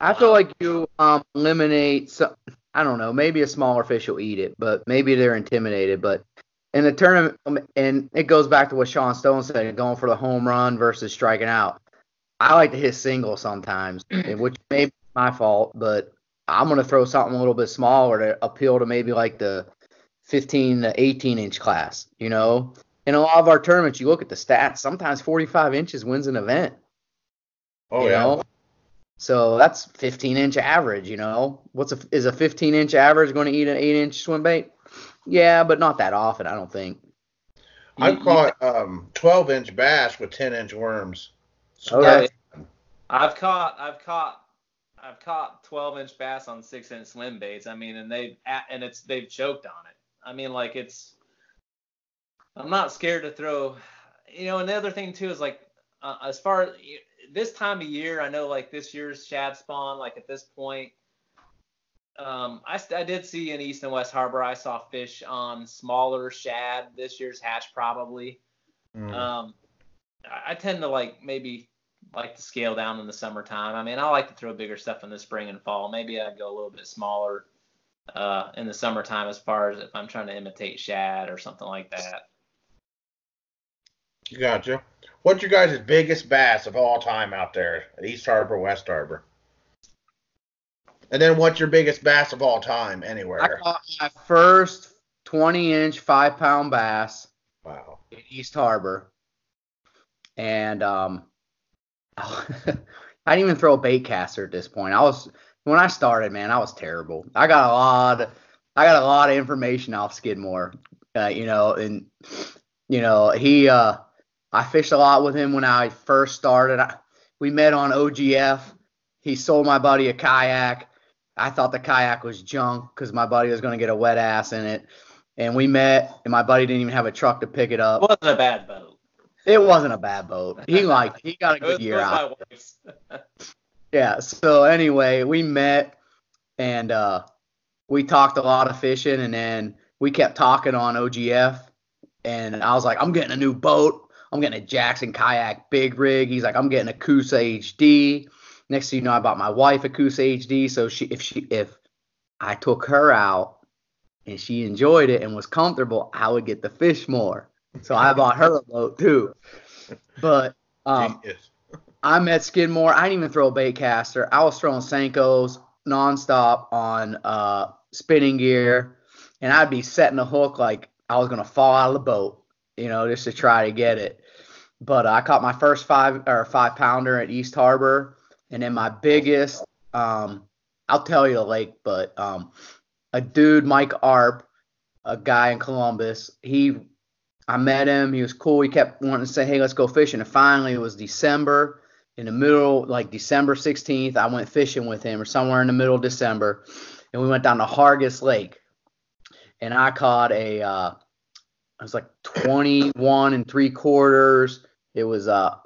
I feel like you um, eliminate some. I don't know. Maybe a smaller fish will eat it, but maybe they're intimidated. But in the tournament, um, and it goes back to what Sean Stone said, going for the home run versus striking out. I like to hit single sometimes, which may be my fault, but I'm gonna throw something a little bit smaller to appeal to maybe like the 15 to 18 inch class. You know, in a lot of our tournaments, you look at the stats. Sometimes 45 inches wins an event. Oh you yeah. know? So that's 15 inch average, you know. What's a is a 15 inch average going to eat an 8 inch swim bait? Yeah, but not that often, I don't think. I've You- caught um 12 inch bass with 10 inch worms. Okay. I've caught I've caught I've caught 12 inch bass on six inch swim baits. I mean, and they've and it's they've choked on it. I mean, like it's I'm not scared to throw. You know, and the other thing too is like uh, as far as this time of year, I know like this year's shad spawn, like at this point. Um, I, I did see in East and West Harbor, I saw fish on smaller shad this year's hatch probably. Mm. Um, I, I tend to like maybe like to scale down in the summertime. I mean, I like to throw bigger stuff in the spring and fall. Maybe I'd go a little bit smaller uh, in the summertime as far as if I'm trying to imitate shad or something like that. Gotcha. What's your guys' biggest bass of all time out there at East Harbor, West Harbor? And then what's your biggest bass of all time anywhere? I caught my first 20 inch, five pound bass Wow. in East Harbor. And um, I didn't even throw a bait caster at this point. I was when I started, man, I was terrible. I got a lot, I got a lot of information off Skidmore, uh, you know, and you know he, uh, I fished a lot with him when I first started. I, we met on OGF. He sold my buddy a kayak. I thought the kayak was junk because my buddy was gonna get a wet ass in it. And we met, and my buddy didn't even have a truck to pick it up. It wasn't a bad boat. It wasn't a bad boat. He liked. He got a good year out. Yeah. So anyway, we met and uh, we talked a lot of fishing, and then we kept talking on OGF. And I was like, I'm getting a new boat. I'm getting a Jackson kayak big rig. He's like, I'm getting a Coosa HD. Next thing you know, I bought my wife a Coosa HD. So she, if she, if I took her out and she enjoyed it and was comfortable, I would get the fish more. So I bought her a boat too. But um, Genius. I'm at Skidmore. I didn't even throw a bait caster. I was throwing Senkos nonstop on uh, spinning gear, and I'd be setting a hook like I was gonna fall out of the boat, you know, just to try to get it. But uh, I caught my first five or five pounder at East Harbor, and then my biggest, um, I'll tell you the lake, but um, a dude, Mike Arp, a guy in Columbus, he I met him. He was cool. He kept wanting to say, "Hey, let's go fishing." And finally, it was December, in the middle, like December 16th. I went fishing with him, or somewhere in the middle of December, and we went down to Hargus Lake, and I caught a, uh, it was like 21 and three quarters. It was uh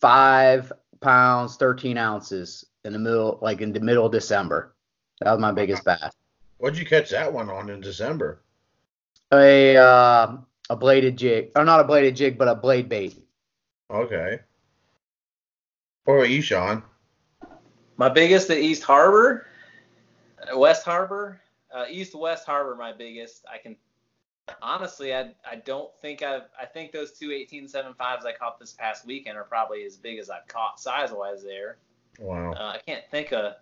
five pounds, 13 ounces in the middle, like in the middle of December. That was my biggest bass. What'd you catch that one on in December? A uh, a bladed jig, or not a bladed jig, but a blade bait. Okay. What about you, Shawn? My biggest at East Harbor, uh, West Harbor, uh, East West Harbor. My biggest. I can honestly, I I don't think I've. I think those two 18.75s I caught this past weekend are probably as big as I've caught size wise there. Wow. Uh, I can't think of.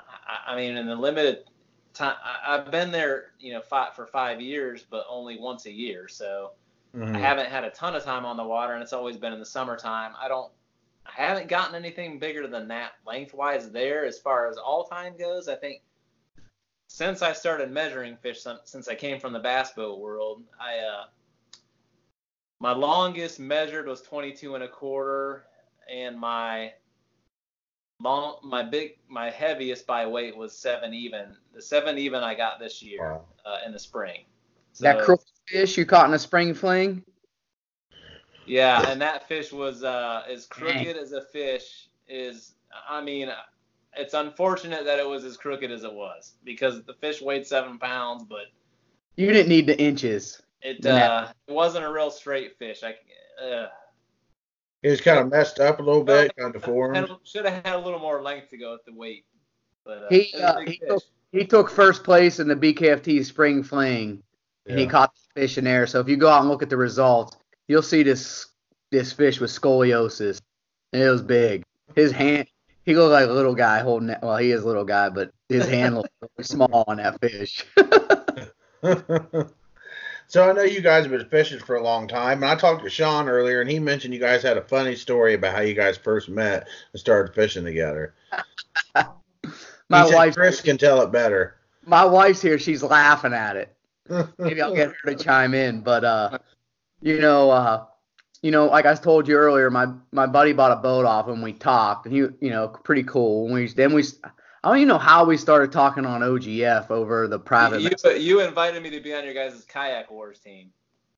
I, I mean, in the limited time, I, I've been there, you know, five, for five years, but only once a year. So Mhm. I haven't had a ton of time on the water, and it's always been in the summertime. I don't. I haven't gotten anything bigger than that lengthwise there as far as all time goes. I think since I started measuring fish, since I came from the bass boat world, I uh, my longest measured was 22 and a quarter, and my long my big my heaviest by weight was seven even. The seven even I got this year Wow. uh, in the spring. that So- crook fish you caught in a spring fling? Yeah, and that fish was uh, as Dang. crooked as a fish is. I mean, it's unfortunate that it was as crooked as it was because the fish weighed seven pounds, but You didn't need the inches. it Yeah. uh, it wasn't a real straight fish. I uh, It was kind of messed up a little bit, kind of deformed. should have had a little more length to go with the weight. But uh, He, it was a uh, he took- He took first place in the BKFT spring fling, and he caught the fish in there. So if you go out and look at the results, you'll see this this fish with scoliosis. And it was big. His hand, he looked like a little guy holding that. Well, he is a little guy, but his hand looked really small on that fish. so I know you guys have been fishing for a long time, and I talked to Shawn earlier, and he mentioned you guys had a funny story about how you guys first met and started fishing together. my wife, Chris can tell it better. my wife's here. She's laughing at it. maybe I'll get her to chime in. But uh, you know, uh, you know, like I told you earlier, my my buddy bought a boat off and we talked, and he, you know, pretty cool. And we then we, I don't even know how we started talking on OGF over the private. You, you invited me to be on your guys' kayak wars team.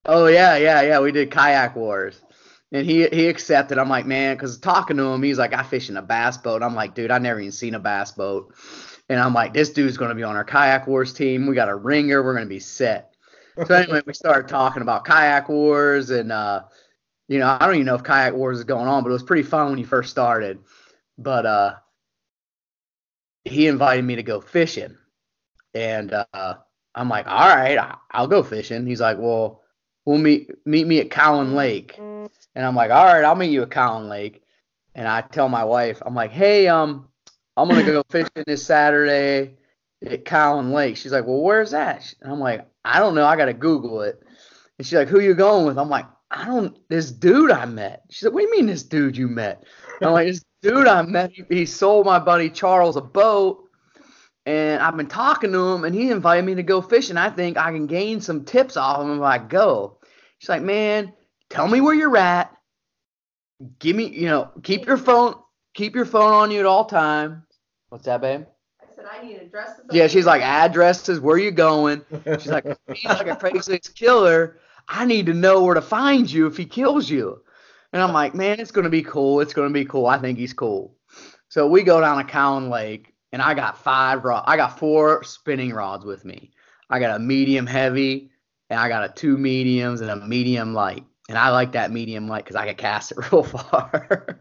oh yeah, yeah, yeah. We did kayak wars. And he he accepted. I'm like, man, because talking to him, he's like, I fish in a bass boat. I'm like, dude, I never even seen a bass boat. And I'm like, this dude's gonna be on our kayak wars team. We got a ringer. We're gonna be set. So anyway, we started talking about kayak wars, and uh, you know, I don't even know if kayak wars is going on, but it was pretty fun when you first started. But uh, he invited me to go fishing, and uh, I'm like, all right, I'll go fishing. He's like, well, we'll meet meet me at Cowan Lake, and I'm like, all right, I'll meet you at Cowan Lake. And I tell my wife, I'm like, hey, um, I'm gonna go fishing this Saturday at Cowan Lake. She's like, well, where's that? And I'm like, I don't know. I gotta Google it. And she's like, who you going with? I'm like, I don't. This dude I met. She's like, what do you mean this dude you met? I'm like, this dude I met. He, he sold my buddy Charles a boat, and I've been talking to him, and he invited me to go fishing. I think I can gain some tips off him if I go. She's like, man, tell me where you're at. Give me, you know, keep your phone, keep your phone on you at all times. What's that, babe? I need addresses. Yeah, she's like addresses, where are you going? She's like, he's like a Craigslist killer. I need to know where to find you if he kills you. And I'm like, man, it's gonna be cool. It's gonna be cool. I think he's cool. So we go down to Cowan Lake, and I got five rod. I got four spinning rods with me. I got a medium heavy, and I got a two mediums and a medium light. and I like that medium light because I can cast it real far.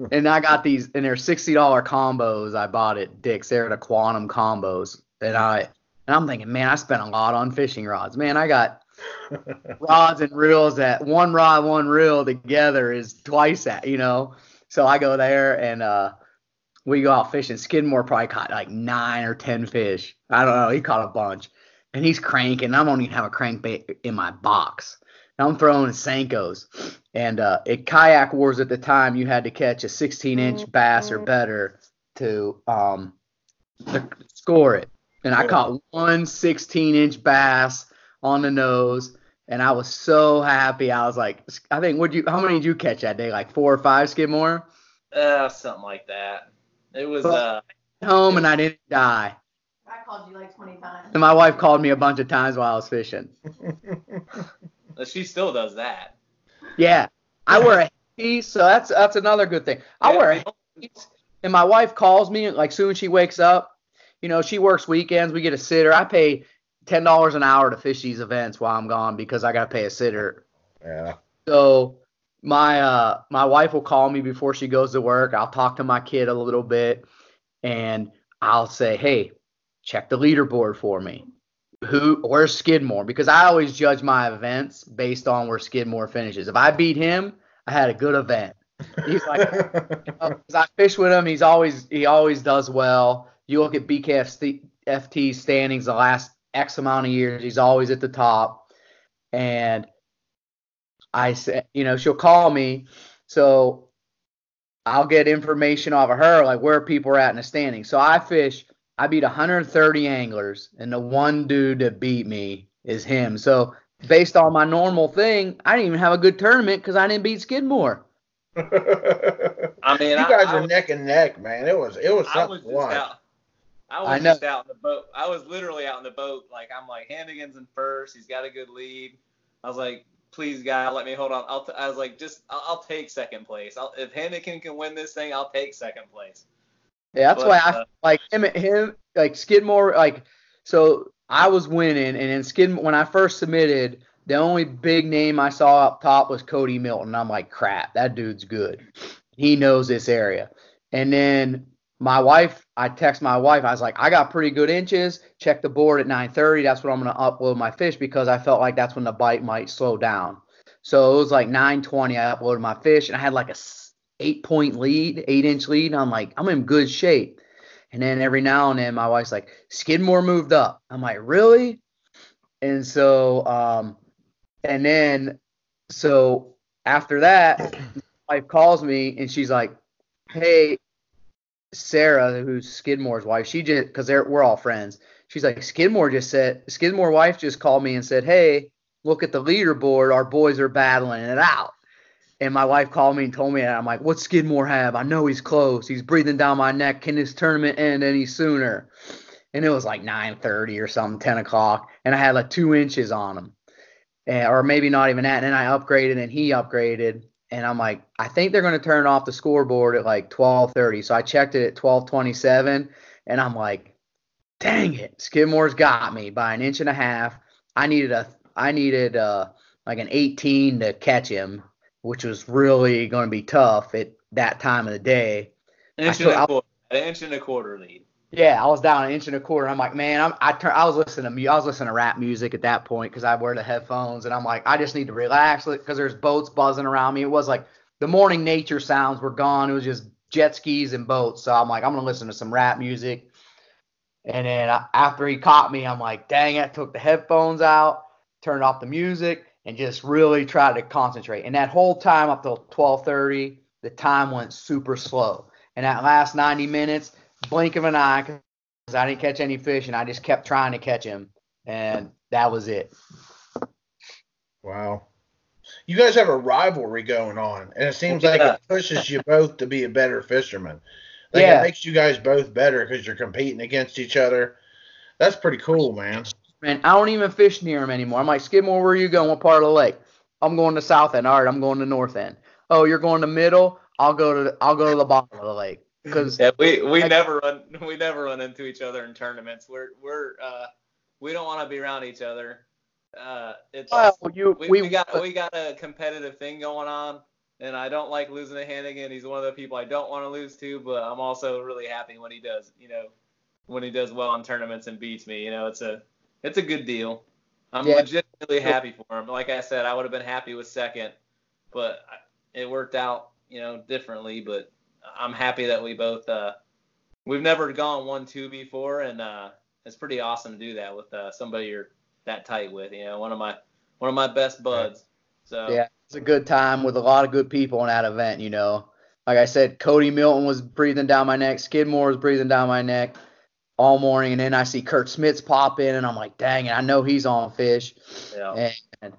and I got these, and they're sixty dollar combos. I bought at Dick's. They're the Quantum combos, and I and I'm thinking, man, I spent a lot on fishing rods. Man, I got rods and reels that one rod, one reel together is twice that, you know. So I go there and uh we go out fishing. Skidmore probably caught like nine or ten fish. I don't know. He caught a bunch. And he's cranking. I don't even have a crankbait in my box. And I'm throwing Senkos. And uh, at Kayak Wars at the time, you had to catch a 16 inch bass or better to um to score it. And I caught one 16 inch bass on the nose. And I was so happy. I was like, I think, would you, how many did you catch that day? Like four or five, Skidmore? Uh, something like that. It was uh home and I didn't die. I called you like 20 times. And my wife called me a bunch of times while I was fishing. she still does that. Yeah. I wear a piece, so that's that's another good thing. I Yeah, wear a piece, and my wife calls me like soon as she wakes up. You know, she works weekends. We get a sitter. I pay ten dollars an hour to fish these events while I'm gone because I gotta pay a sitter. yeah. So my uh my wife will call me before she goes to work. I'll talk to my kid a little bit and I'll say, "Hey, check the leaderboard for me. Who where's Skidmore?" Because I always judge my events based on where Skidmore finishes. If I beat him, I had a good event. He's like uh, 'cause I fish with him. He's always he always does well. You look at BKFC FT standings the last X amount of years. He's always at the top. And I said, you know, she'll call me, so I'll get information off of her, like where people are at in the standings. So I fish. I beat 130 anglers, and the one dude that beat me is him. So based on my normal thing, I didn't even have a good tournament because I didn't beat Skidmore. I mean, you I- guys I are was- neck and neck, man. It was it was I something was just out. I was I know. just out in the boat. I was literally out in the boat. Like I'm like Hannegan's in first. He's got a good lead. I was like, please God, let me hold on. I'll t- I was like, just I'll, I'll take second place. I'll, if Hannegan can win this thing, I'll take second place. Yeah, that's But, why I uh, like him. Him like Skidmore. Like so, I was winning, and then Skidmore. When I first submitted, the only big name I saw up top was Cody Milton. I'm like, crap, that dude's good. He knows this area. And then my wife, I text my wife. I was like, I got pretty good inches. Check the board at 9:30. That's when I'm gonna upload my fish because I felt like that's when the bite might slow down. So it was like 9:20. I uploaded my fish, and I had like a eight point lead, eight inch lead. I'm like, I'm in good shape. And then every now and then, my wife's like, Skidmore moved up. I'm like, really? And so, um, and then, so after that, my wife calls me and she's like, hey, Sarah, who's Skidmore's wife, she just, because we're all friends, she's like, Skidmore just said, Skidmore wife just called me and said, hey, look at the leaderboard. Our boys are battling it out. And my wife called me and told me that. I'm like, what's Skidmore have? I know he's close. He's breathing down my neck. Can this tournament end any sooner? And it was like 9:30 or something, 10 o'clock, and I had like two inches on him, and, or maybe not even that. And then I upgraded, and he upgraded, and I'm like, I think they're going to turn off the scoreboard at like 12:30. So I checked it at 12:27, and I'm like, dang it, Skidmore's got me by an inch and a half. I needed a, I needed uh like an 18 to catch him, which was really going to be tough at that time of the day. An inch I and a quarter. An inch and a quarter lead. Yeah, I was down an inch and a quarter. I'm like, man, I'm, I turn, I was listening to I was listening to rap music at that point because I wear the headphones, and I'm like, I just need to relax because there's boats buzzing around me. It was like the morning nature sounds were gone. It was just jet skis and boats. So I'm like, I'm gonna listen to some rap music. And then after he caught me, I'm like, dang it, took the headphones out, turned off the music, and just really tried to concentrate. And that whole time up till 12:30, the time went super slow. And that last 90 minutes, blink of an eye, because I didn't catch any fish, and I just kept trying to catch him, and that was it. Wow. You guys have a rivalry going on, and it seems like it pushes you both to be a better fisherman. Like Yeah. it makes you guys both better because you're competing against each other. That's pretty cool, man. Man, I don't even fish near him anymore. I'm like, Skidmore, where are you going? What part of the lake? I'm going to south end. All right, I'm going to north end. Oh, you're going to middle? I'll go to the, I'll go to the bottom of the lake because Yeah, we we I- never run we never run into each other in tournaments. We're we're uh we don't want to be around each other. Uh, it's Well, you we, we, we got we got a competitive thing going on, and I don't like losing to Hannegan. He's one of the people I don't want to lose to, but I'm also really happy when he does. You know, when he does well in tournaments and beats me. You know, it's a it's a good deal. I'm Yeah. legitimately happy for him. Like I said, I would have been happy with second, but it worked out, you know, differently. But I'm happy that we both uh, we've never gone one two before, and uh, it's pretty awesome to do that with uh, somebody you're that tight with. You know, one of my one of my best buds. So Yeah, it's a good time with a lot of good people in that event, you know. Like I said, Cody Milton was breathing down my neck, Skidmore was breathing down my neck all morning, and then I see Kurt Smits pop in, and I'm like, dang it, I know he's on fish. yeah. And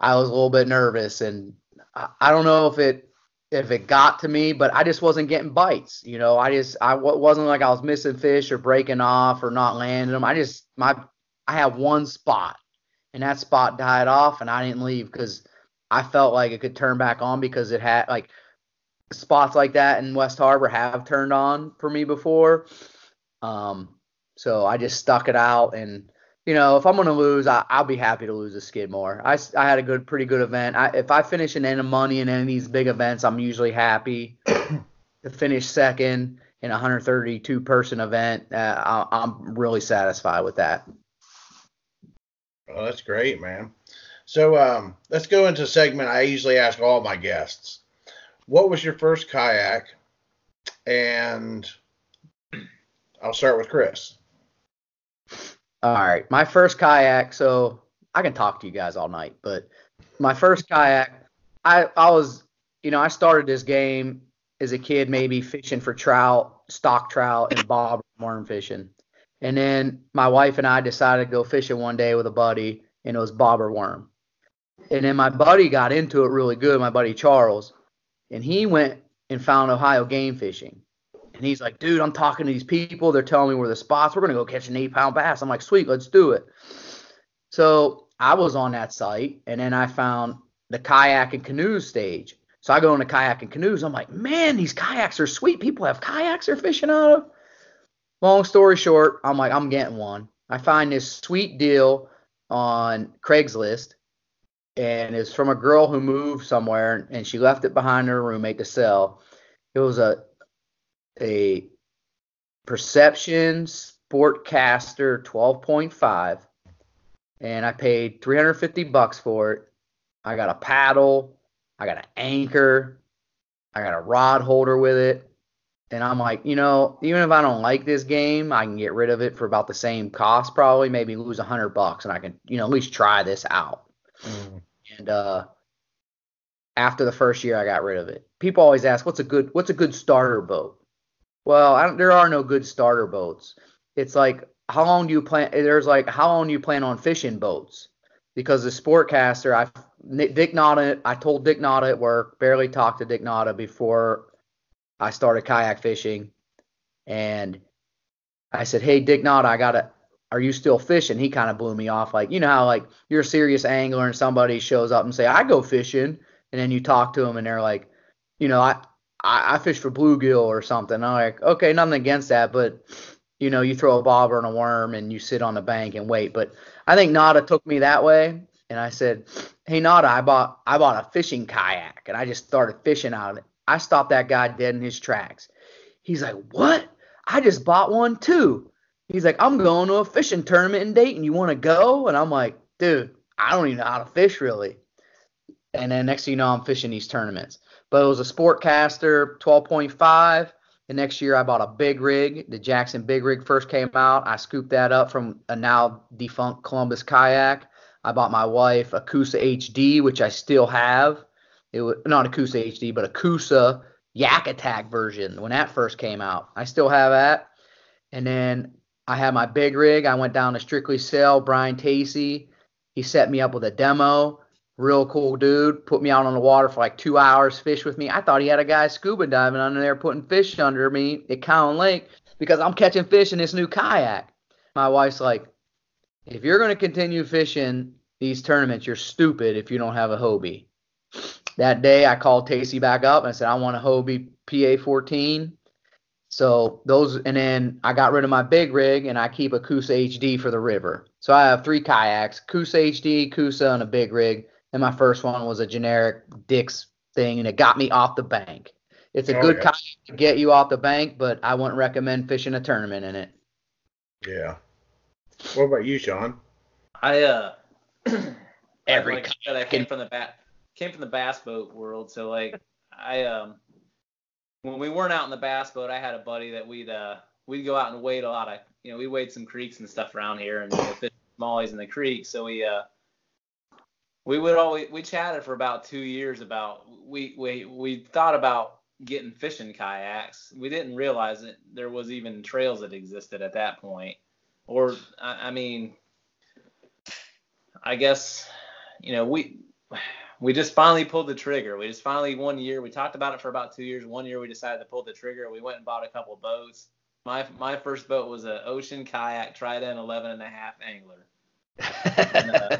I was a little bit nervous, and I, I don't know if it if it got to me, but I just wasn't getting bites. You know, I just I wasn't like I was missing fish or breaking off or not landing them. I just my I had one spot, and that spot died off, and I didn't leave because I felt like it could turn back on because it had like spots like that in West Harbor have turned on for me before. Um, so I just stuck it out and you know, if I'm gonna lose, I, I'll be happy to lose a Skidmore. I had a good, pretty good event. I, if I finish in any money in any of these big events, I'm usually happy to finish second in a 132 person event. Uh, I, I'm really satisfied with that. Oh, that's great, man. So um, let's go into a segment I usually ask all my guests. What was your first kayak? And I'll start with Chris. All right, my first kayak. So I can talk to you guys all night, but my first kayak, I I was, you know, I started this game as a kid, maybe fishing for trout, stock trout, and bob worm fishing, and then my wife and I decided to go fishing one day with a buddy, and it was bobber worm, and then my buddy got into it really good, my buddy Charles, and he went and found Ohio game fishing. And he's like, dude, I'm talking to these people. They're telling me where the spots. We're gonna go catch an eight pound bass. I'm like, sweet, let's do it. So I was on that site, and then I found the kayak and canoes stage. So I go into kayak and canoes. I'm like, man, these kayaks are sweet. People have kayaks they're fishing out of. Long story short, I'm like, I'm getting one. I find this sweet deal on Craigslist, and it's from a girl who moved somewhere, and she left it behind her roommate to sell. It was a a Perception Sportcaster 12.5, and I paid 350 bucks for it. I got a paddle, I got an anchor, I got a rod holder with it, and I'm like, you know, even if I don't like this game, I can get rid of it for about the same cost, probably maybe lose a hundred bucks, and I can, you know, at least try this out. And uh, after the first year, I got rid of it. People always ask, "What's a good What's a good starter boat?" Well, there are no good starter boats. It's like how long do you plan? There's like how long do you plan on fishing boats? Because the sportcaster, I Dick Nada, I told Dick Nada at work, barely talked to Dick Nada before I started kayak fishing, and I said, "Hey, Dick Nada, I gotta." Are you still fishing? He kind of blew me off. Like, you know how like you're a serious angler and somebody shows up and say, I go fishing, and then you talk to them and they're like, you know, I I, I fish for bluegill or something. I'm like, okay, nothing against that, but you know, you throw a bobber and a worm and you sit on the bank and wait. But I think Nada took me that way, and I said, hey Nada, I bought I bought a fishing kayak and I just started fishing out of it. I stopped that guy dead in his tracks. He's like, what? I just bought one too. He's like, I'm going to a fishing tournament in Dayton. You want to go? And I'm like, dude, I don't even know how to fish really. And then next thing you know, I'm fishing these tournaments. But it was a Sportcaster 12.5. The next year, I bought a big rig. The Jackson big rig first came out. I scooped that up from a now defunct Columbus kayak. I bought my wife a Coosa HD, which I still have. It was not a Coosa HD, but a Coosa Yak Attack version when that first came out. I still have that. And then I had my big rig. I went down to Strictly Sail, Brian Tacey. He set me up with a demo. Real cool dude. Put me out on the water for like two hours, fish with me. I thought he had a guy scuba diving under there putting fish under me at Cowan Lake because I'm catching fish in this new kayak. My wife's like, if you're going to continue fishing these tournaments, you're stupid if you don't have a Hobie. That day, I called Tacey back up and I said, I want a Hobie PA 14. So those, and then I got rid of my big rig and I keep a Coosa HD for the river. So I have three kayaks, Coosa HD, Coosa, and a big rig. And my first one was a generic Dick's thing, and it got me off the bank. It's a Oh, good yeah. kayak to get you off the bank, but I wouldn't recommend fishing a tournament in it. Yeah. What about you, Shawn? I uh Every like I said, I came from the bat came from the bass boat world, so like I um when we weren't out in the bass boat, I had a buddy that we'd uh we'd go out and wade a lot of you know we wade some creeks and stuff around here and you know, fish smallies in the creek, so we uh we would always we chatted for about two years about we we we thought about getting fishing kayaks. We didn't realize that there was even trails that existed at that point. Or I, I mean, I guess you know we we just finally pulled the trigger. We just finally one year we talked about it for about two years. One year we decided to pull the trigger. We went and bought a couple boats. My my first boat was a Ocean Kayak Trident 11 and a half angler. And, uh,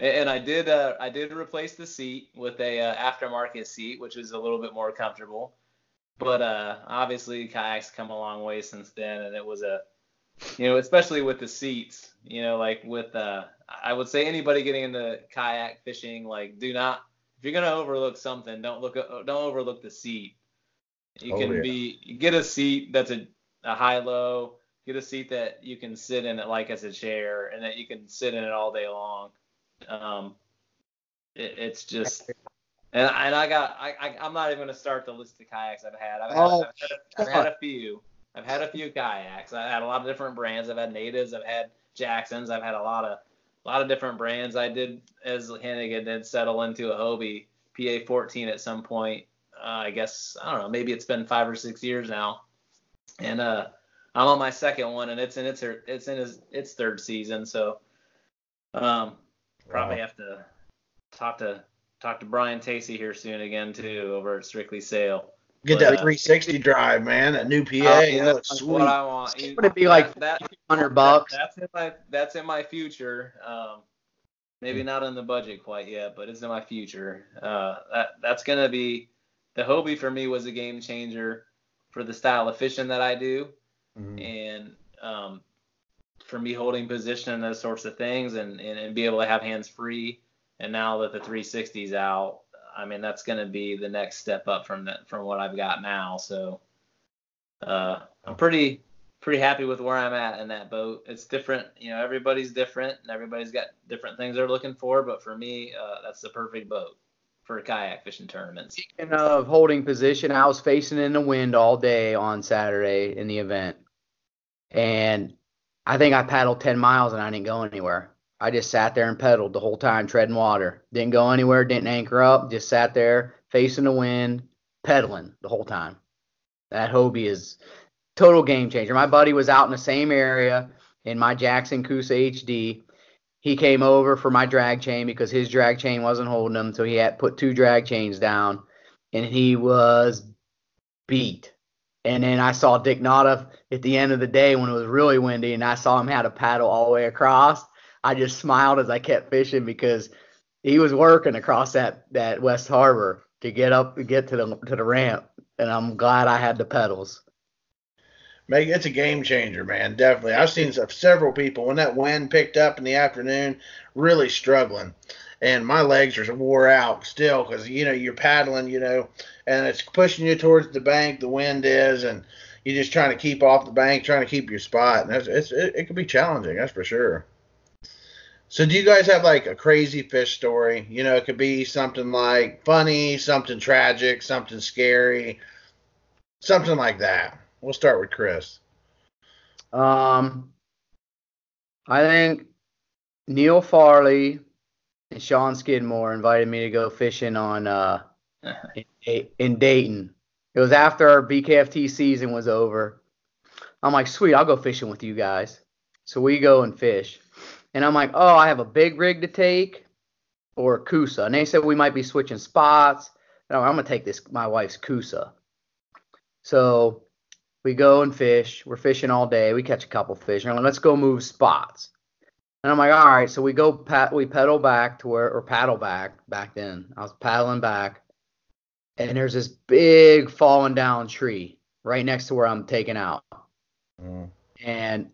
and I did uh, I did replace the seat with a uh, aftermarket seat, which is a little bit more comfortable. But uh, obviously kayaks come a long way since then, and it was a you know especially with the seats, you know like with uh, I would say anybody getting into kayak fishing, like do not if you're gonna overlook something, don't look don't overlook the seat. You Oh, can yeah. be get a seat that's a, a high low, get a seat that you can sit in it like as a chair, and that you can sit in it all day long. Um, it, it's just and and I got I, I I'm not even gonna start the list of kayaks I've had. I've had, Oh, I've, had a, I've had a few. I've had a few kayaks. I've had a lot of different brands. I've had natives. I've had Jacksons. I've had a lot of a lot of different brands. I did as Hannegan did settle into a Hobie PA 14 at some point. Uh, I guess I don't know. Maybe it's been five or six years now, and uh, I'm on my second one, and it's in its it's in its, its third season. So um, probably Wow. have to talk to talk to Brian Tacey here soon again too over at Strictly Sail. Get But, that uh, 360 drive, man. That new PA. Uh, that looks that's sweet. what I want. It's gonna be like that, that- Hundred bucks. that's in my that's in my future. Um, maybe not in the budget quite yet, but it's in my future. Uh, that that's gonna be the Hobie for me was a game changer for the style of fishing that I do, Mhm. and um, for me holding position and those sorts of things, and, and and be able to have hands free. And now that the 360's out, I mean that's gonna be the next step up from that from what I've got now. So uh, I'm pretty pretty happy with where I'm at in that boat. It's different, you know, everybody's different and everybody's got different things they're looking for, but for me, uh, that's the perfect boat for kayak fishing tournaments. Speaking of holding position, I was facing in the wind all day on Saturday in the event. And I think I paddled 10 miles and I didn't go anywhere. I just sat there and pedaled the whole time, treading water. Didn't go anywhere, didn't anchor up, just sat there facing the wind, pedaling the whole time. That Hobie is total game changer. My buddy was out in the same area in my Jackson Coosa HD. He came over for my drag chain because his drag chain wasn't holding him, so he had put two drag chains down, and he was beat. And then I saw Dick Notta at the end of the day when it was really windy, and I saw him how to paddle all the way across. I just smiled as I kept fishing because he was working across that that West Harbor to get up to get to the to the ramp, and I'm glad I had the pedals. Make it's a game changer, man. Definitely. I've seen several people when that wind picked up in the afternoon, really struggling, and my legs are wore out still because you know you're paddling, you know, and it's pushing you towards the bank. The wind is, and you're just trying to keep off the bank, trying to keep your spot, and it's, it, it can be challenging. That's for sure. So, do you guys have like a crazy fish story? You know, it could be something like funny, something tragic, something scary, something like that. We'll start with Chris. Um, I think Neil Farley and Shawn Skidmore invited me to go fishing on uh in, in Dayton. It was after our BKFT season was over. I'm like, sweet, I'll go fishing with you guys. So we go and fish, and I'm like, oh, I have a big rig to take or a Coosa. and they said we might be switching spots. No, I'm gonna take this my wife's Coosa. So we go and fish. We're fishing all day. We catch a couple fish. And I'm like, let's go move spots. And I'm like, all right. So we go, pat, we pedal back to where, or paddle back back then. I was paddling back, and there's this big falling down tree. right next to where I'm taking out. Mm. And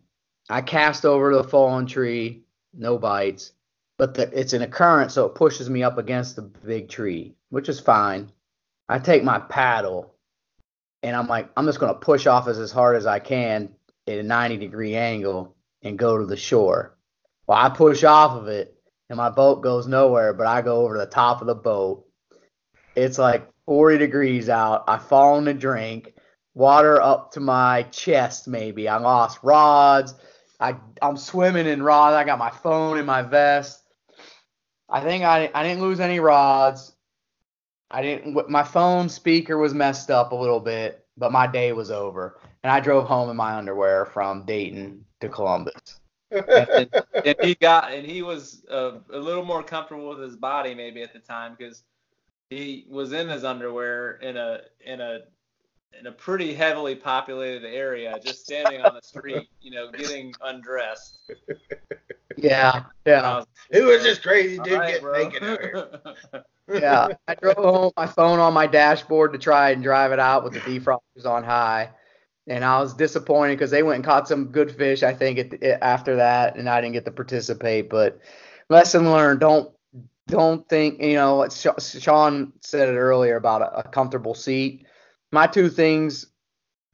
I cast over the fallen tree, no bites, but the, it's in a current, so it pushes me up against the big tree, which is fine. I take my paddle and I'm like, I'm just going to push off as, as hard as I can at a 90 degree angle and go to the shore. I push off of it and my boat goes nowhere, but I go over the top of the boat. It's like 40 degrees out. I fall in a drink, water up to my chest, maybe. I lost rods. I, I'm swimming in rods. I got my phone in my vest. I think I, I didn't lose any rods. I didn't. My phone speaker was messed up a little bit, but my day was over, and I drove home in my underwear from Dayton to Columbus. And, and he got and he was uh, a little more comfortable with his body maybe at the time because he was in his underwear in a in a in a pretty heavily populated area, just standing on the street, you know, getting undressed. Yeah, yeah, Who is this crazy dude right, getting bro. naked out here? yeah. I drove home my phone on my dashboard to try and drive it out with the defrosters on high, and I was disappointed because they went and caught some good fish. I think the, eh, after that, and I didn't get to participate. But lesson learned: don't don't think you know. Shawn said it earlier about a, a comfortable seat. My two things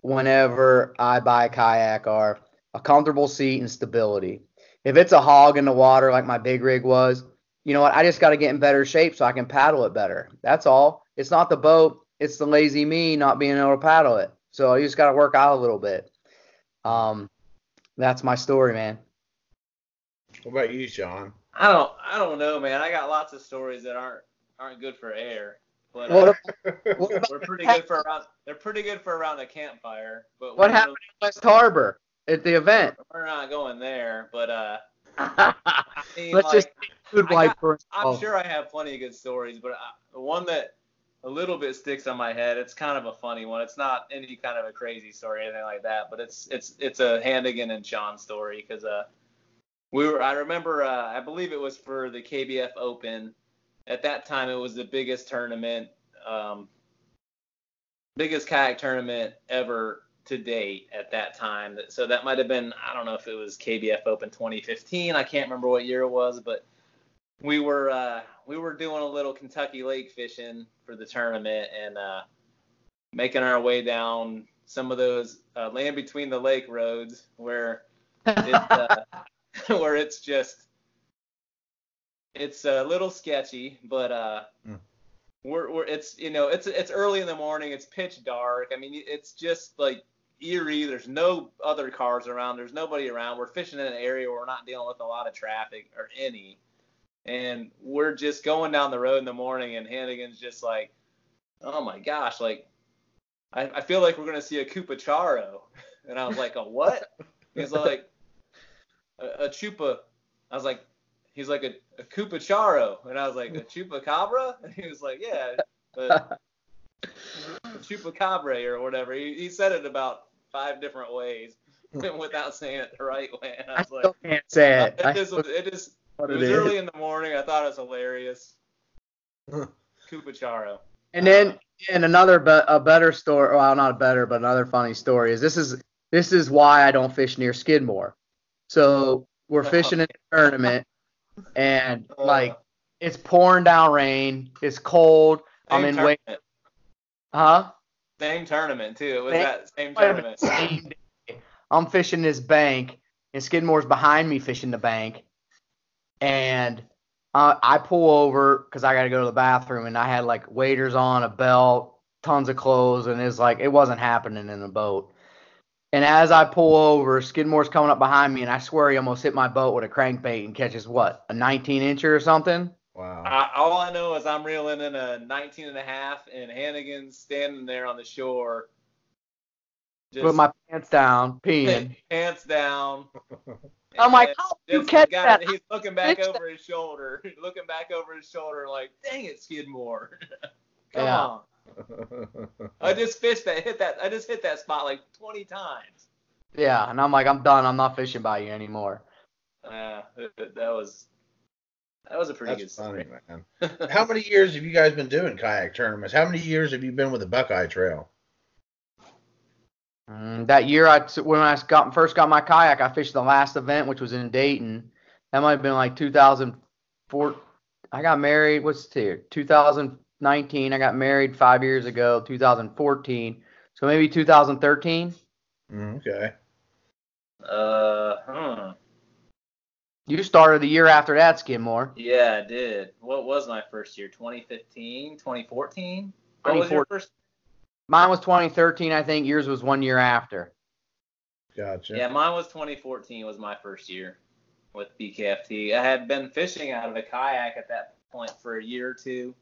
whenever I buy a kayak are a comfortable seat and stability. If it's a hog in the water like my big rig was, you know what? I just got to get in better shape so I can paddle it better. That's all. It's not the boat, it's the lazy me not being able to paddle it. So you just got to work out a little bit. Um, that's my story, man. What about you, Shawn? I don't I don't know, man. I got lots of stories that aren't aren't good for air, but uh, What, what we're pretty good for around. They're pretty good for around a campfire, but what happened in West Harbor at the event? We're not going there, but uh, I mean, Let's like, just food I wipe got- for I'm sure I have plenty of good stories, but I, the one that a little bit sticks on my head, it's kind of a funny one. It's not any kind of a crazy story or anything like that, but it's it's it's a Hannegan and Shawn story because uh we were I remember uh, I believe it was for the KBF Open. At that time, it was the biggest tournament, um, biggest kayak tournament ever to date at that time. So that might have been I don't know if it was KBF Open 2015. I can't remember what year it was, but we were uh, we were doing a little Kentucky lake fishing for the tournament and uh, making our way down some of those uh, land between the lake roads where it, uh, where it's just it's a little sketchy, but uh, Mm. we're, we're it's you know it's it's early in the morning, it's pitch dark. I mean it's just like eerie. There's no other cars around. There's nobody around. We're fishing in an area where we're not dealing with a lot of traffic or any. And we're just going down the road in the morning, and Hannegan's just like, oh my gosh, like, I, I feel like we're gonna see a Cupacharo. And I was like, a what? He's like, a, a chupa. I was like, he's like a, a Cupacharo. And I was like, a chupacabra? And he was like, yeah, a, a chupacabra or whatever. He, he said it about five different ways without saying it the right way. And I I was like, still can't say it. I just, it just what it it was is. early in the morning. I thought it was hilarious. Cupacharo. And then and another be- a better story, well not a better, but another funny story is this is this is why I don't fish near Skidmore. So we're fishing in a tournament and uh. like it's pouring down rain, it's cold, I'm Same in wait, tournament. huh? Same tournament too. It was Same- that same Wait a minute, tournament. same day. I'm fishing this bank, and Skidmore's behind me fishing the bank, and uh, I pull over because I got to go to the bathroom, and I had like waders on, a belt, tons of clothes, and it's like it wasn't happening in the boat. And as I pull over, Skidmore's coming up behind me, and I swear he almost hit my boat with a crankbait and catches what, a 19 incher or something? Wow. I, all I know is I'm reeling in a 19 and a half, and Hannegan's standing there on the shore, just With my pants down, peeing. pants down. I'm like, how did you catch got- that? He's looking back Fix over his shoulder, looking back over his shoulder, like, dang it, Skidmore. Come Yeah. on. I just fished that, hit that, I just hit that spot like 20 times. Yeah, and I'm like, I'm done. I'm not fishing by you anymore. Uh, that, that was, that was a pretty That's good funny, story. man. How many years have you guys been doing kayak tournaments? How many years have you been with the Buckeye Trail? Mm, that year, I when I got first got my kayak, I fished the last event, which was in Dayton. That might have been like 2004. I got married. What's the year? 2019. I got married five years ago. 2014. So maybe 2013. Mm, okay. Uh, huh. You started the year after that, Skidmore. Yeah, I did. What was my first year? 2015, 2014? What was your 2014. first? Mine was 2013, I think. Yours was one year after. Gotcha. Yeah, mine was 2014 was my first year with BKFT. I had been fishing out of a kayak at that point for a year or two.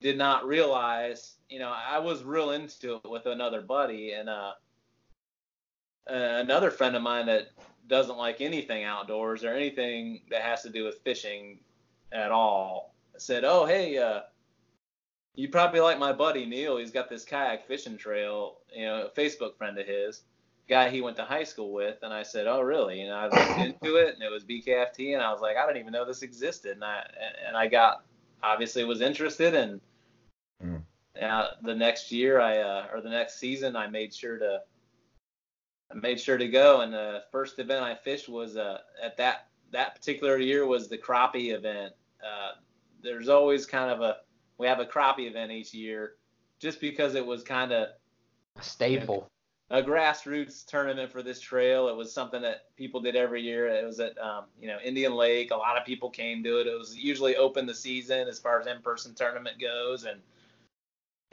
Did not realize, you know, I was real into it with another buddy and uh, uh, another friend of mine that doesn't like anything outdoors or anything that has to do with fishing at all said, "Oh, hey, uh, you probably like my buddy Neil. He's got this kayak fishing trail, you know, a Facebook friend of his." guy he went to high school with, and I said, "Oh, really?" You know, I looked into it, and it was BKFT, and I was like, "I didn't even know this existed," and I and I got obviously was interested, and Mm. uh, the next year I uh, or the next season I made sure to I made sure to go, and the first event I fished was uh, at that that particular year was the crappie event. Uh, there's always kind of a we have a crappie event each year, just because it was kind of A staple. a grassroots tournament for this trail. It was something that people did every year. It was at um, you know Indian Lake. A lot of people came to it. It was usually open the season as far as in-person tournament goes, and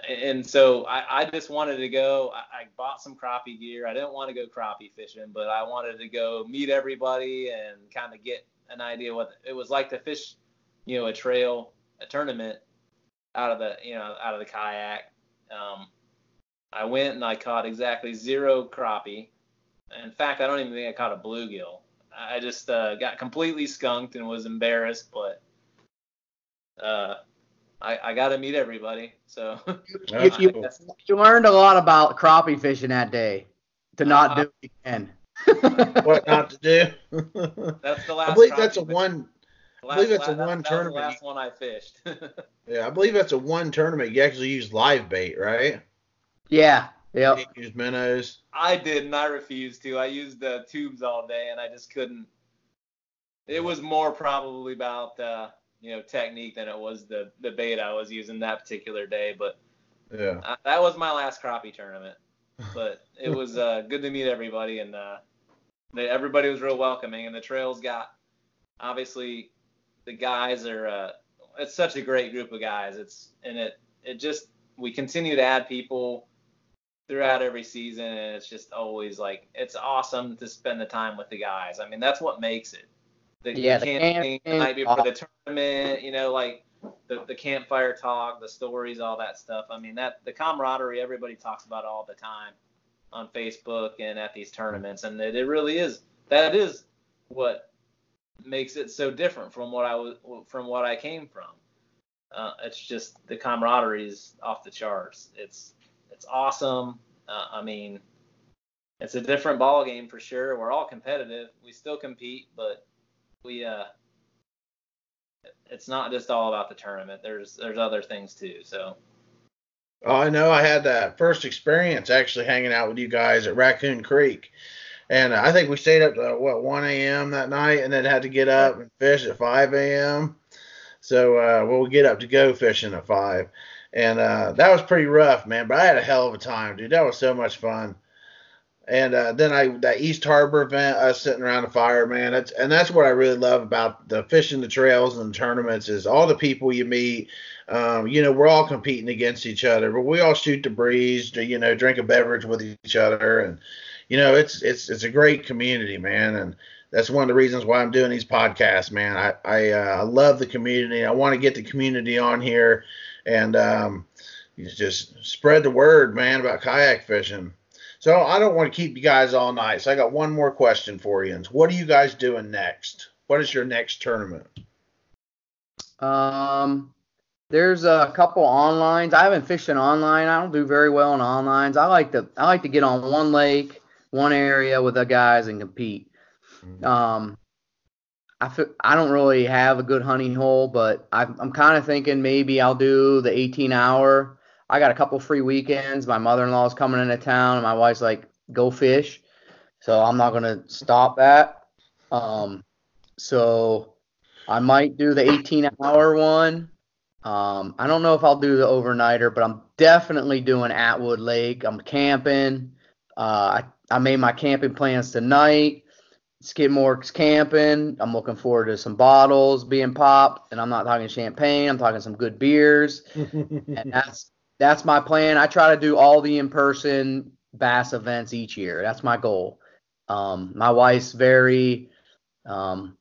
and so I, I just wanted to go. I, I bought some crappie gear. I didn't want to go crappie fishing, but I wanted to go meet everybody and kind of get an idea what it was like to fish, you know, a trail, a tournament out of the you know out of the kayak. Um, I went and I caught exactly zero crappie. In fact, I don't even think I caught a bluegill. I just uh, got completely skunked and was embarrassed, but uh, I, I got to meet everybody. So That's you- You learned a lot about crappie fishing that day. To not Uh, do it again. what not to do? that's the last. I believe that's a crappie- one. Last- believe that's a that- one that was tournament the last one I fished. Yeah, I believe that's a one tournament. You actually use live bait, right? Yeah. Yep. You use minnows. I didn't. I refused to. I used the tubes all day, and I just couldn't. It was more probably about uh, you know technique than it was the the bait I was using that particular day. But Yeah. uh, that was my last crappie tournament. But it was uh, good to meet everybody, and uh, they, everybody was real welcoming. And the trails got obviously the guys are. Uh, it's such a great group of guys. It's and it it just we continue to add people throughout every season, and it's just always like it's awesome to spend the time with the guys. I mean, that's what makes it. The, Yeah, the camping the night before the tournament, you know, like the, the campfire talk, the stories, all that stuff. I mean, that the camaraderie everybody talks about all the time on Facebook and at these tournaments, and it, it really is. That is what makes it so different from what I was from what I came from. Uh, it's just the camaraderie is off the charts. It's it's awesome. Uh, I mean, it's a different ball game for sure. We're all competitive. We still compete, but we uh, it's not just all about the tournament. There's there's other things too. So Oh, I know. I had that first experience actually hanging out with you guys at Raccoon Creek, and I think we stayed up to what 1 a.m. that night, and then had to get up and fish at 5 a.m. So uh, we'll get up to go fishing at five, and uh, that was pretty rough, man. But I had a hell of a time, dude. That was so much fun. And uh, then I that East Harbor event, us sitting around the fire, man. That's and that's what I really love about the fishing the trails and the tournaments is all the people you meet. Um, you know, we're all competing against each other, but we all shoot the breeze, you know, drink a beverage with each other, and you know, it's it's it's a great community, man, and that's one of the reasons why I'm doing these podcasts, man. I I, uh, love the community. I want to get the community on here, and um, just spread the word, man, about kayak fishing. So I don't want to keep you guys all night. So I got one more question for you. What are you guys doing next? What is your next tournament? Um, there's a couple onlines. I haven't fished an online. I don't do very well in onlines. I like to I like to get on one lake, one area with the guys and compete. Um, I fi- I don't really have a good hunting hole, but I'm I'm kind of thinking maybe I'll do the 18 hour. I got a couple free weekends. My mother-in-law is coming into town, and my wife's like, go fish. So I'm not gonna stop that. Um, so I might do the 18 hour one. Um, I don't know if I'll do the overnighter, but I'm definitely doing Atwood Lake. I'm camping. Uh, I, I made my camping plans tonight. Skidmore's camping. I'm looking forward to some bottles being popped, and I'm not talking champagne. I'm talking some good beers, and that's that's my plan. I try to do all the in-person bass events each year. That's my goal. Um, my wife's very um,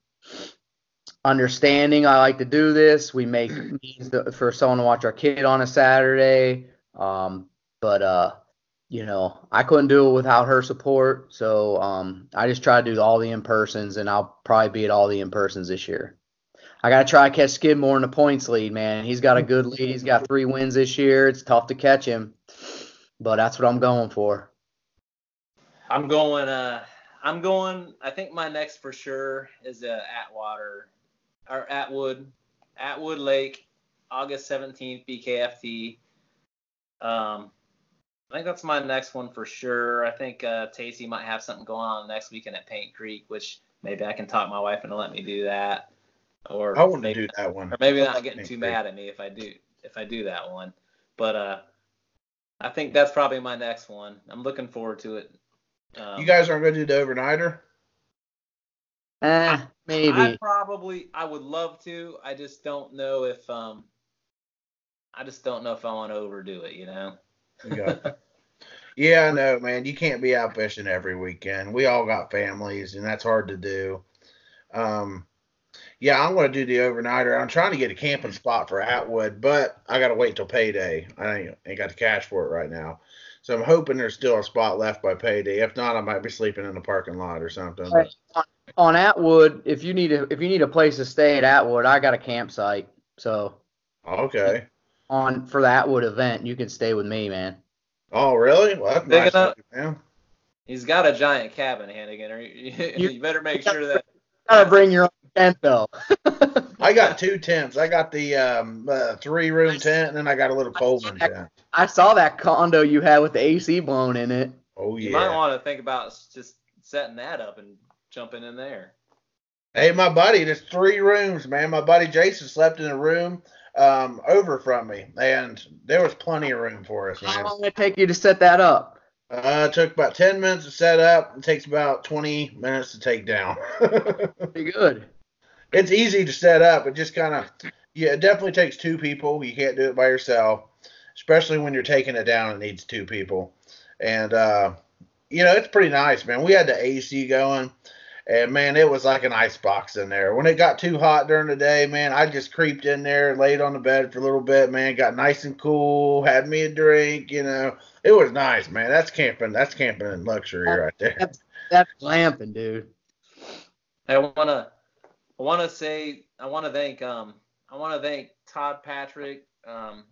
understanding. I like to do this. We make means for someone to watch our kid on a Saturday. Um, but uh, you know, I couldn't do it without her support. So um, I just try to do all the in persons, and I'll probably be at all the in persons this year. I gotta try to catch Skidmore in the points lead, man. He's got a good lead. He's got three wins this year. It's tough to catch him, but that's what I'm going for. I'm going. Uh, I'm going. I think my next for sure is uh, Atwater or Atwood, Atwood Lake, August 17th, BKFT. Um, I think that's my next one for sure. I think uh, Tacey might have something going on next weekend at Paint Creek, which maybe I can talk my wife into let me do that. Or I want to do that one. or maybe not getting too mad at me if I do if I do that one. But uh, I think that's probably my next one. I'm looking forward to it. Um, You guys aren't going to do the overnighter? Eh, maybe. I probably I would love to. I just don't know if um I just don't know if I want to overdo it, you know. Yeah, I know, man. You can't be out fishing every weekend. We all got families, and that's hard to do. Um, yeah, I'm going to do the overnighter. I'm trying to get a camping spot for Atwood, but I got to wait till payday. I ain't, ain't got the cash for it right now. So I'm hoping there's still a spot left by payday. If not, I might be sleeping in the parking lot or something. But on Atwood, if you need a if you need a place to stay at Atwood, I got a campsite. So okay. On for the Atwood event, you can stay with me, man. Oh, really? Well, that's Big nice, enough. of man. He's got a giant cabin, Hannegan. Or you, you better make sure that Gotta bring your own tent though. I got two tents. I got the um, uh, three room tent, and then I got a little Coleman tent. I saw that condo you had with the AC blown in it. Oh yeah. you might want to think about just setting that up and jumping in there. Hey, my buddy, there's three rooms, man. My buddy Jason slept in a room um, over from me, and there was plenty of room for us, How long did it take you to set that up? Uh, it took about 10 minutes to set up. It takes about 20 minutes to take down. Pretty good. it's easy to set up. It just kind of, yeah, it definitely takes two people. You can't do it by yourself, especially when you're taking it down. It needs two people, and uh, you know it's pretty nice, man. We had the AC going, and man, it was like an ice box in there. When it got too hot during the day, man, I just creeped in there, laid on the bed for a little bit, man. Got nice and cool, had me a drink, you know. It was nice, man. That's camping. That's camping in luxury right there. That's glamping, dude. I wanna I wanna say I wanna thank um I wanna thank Todd Patrick, um,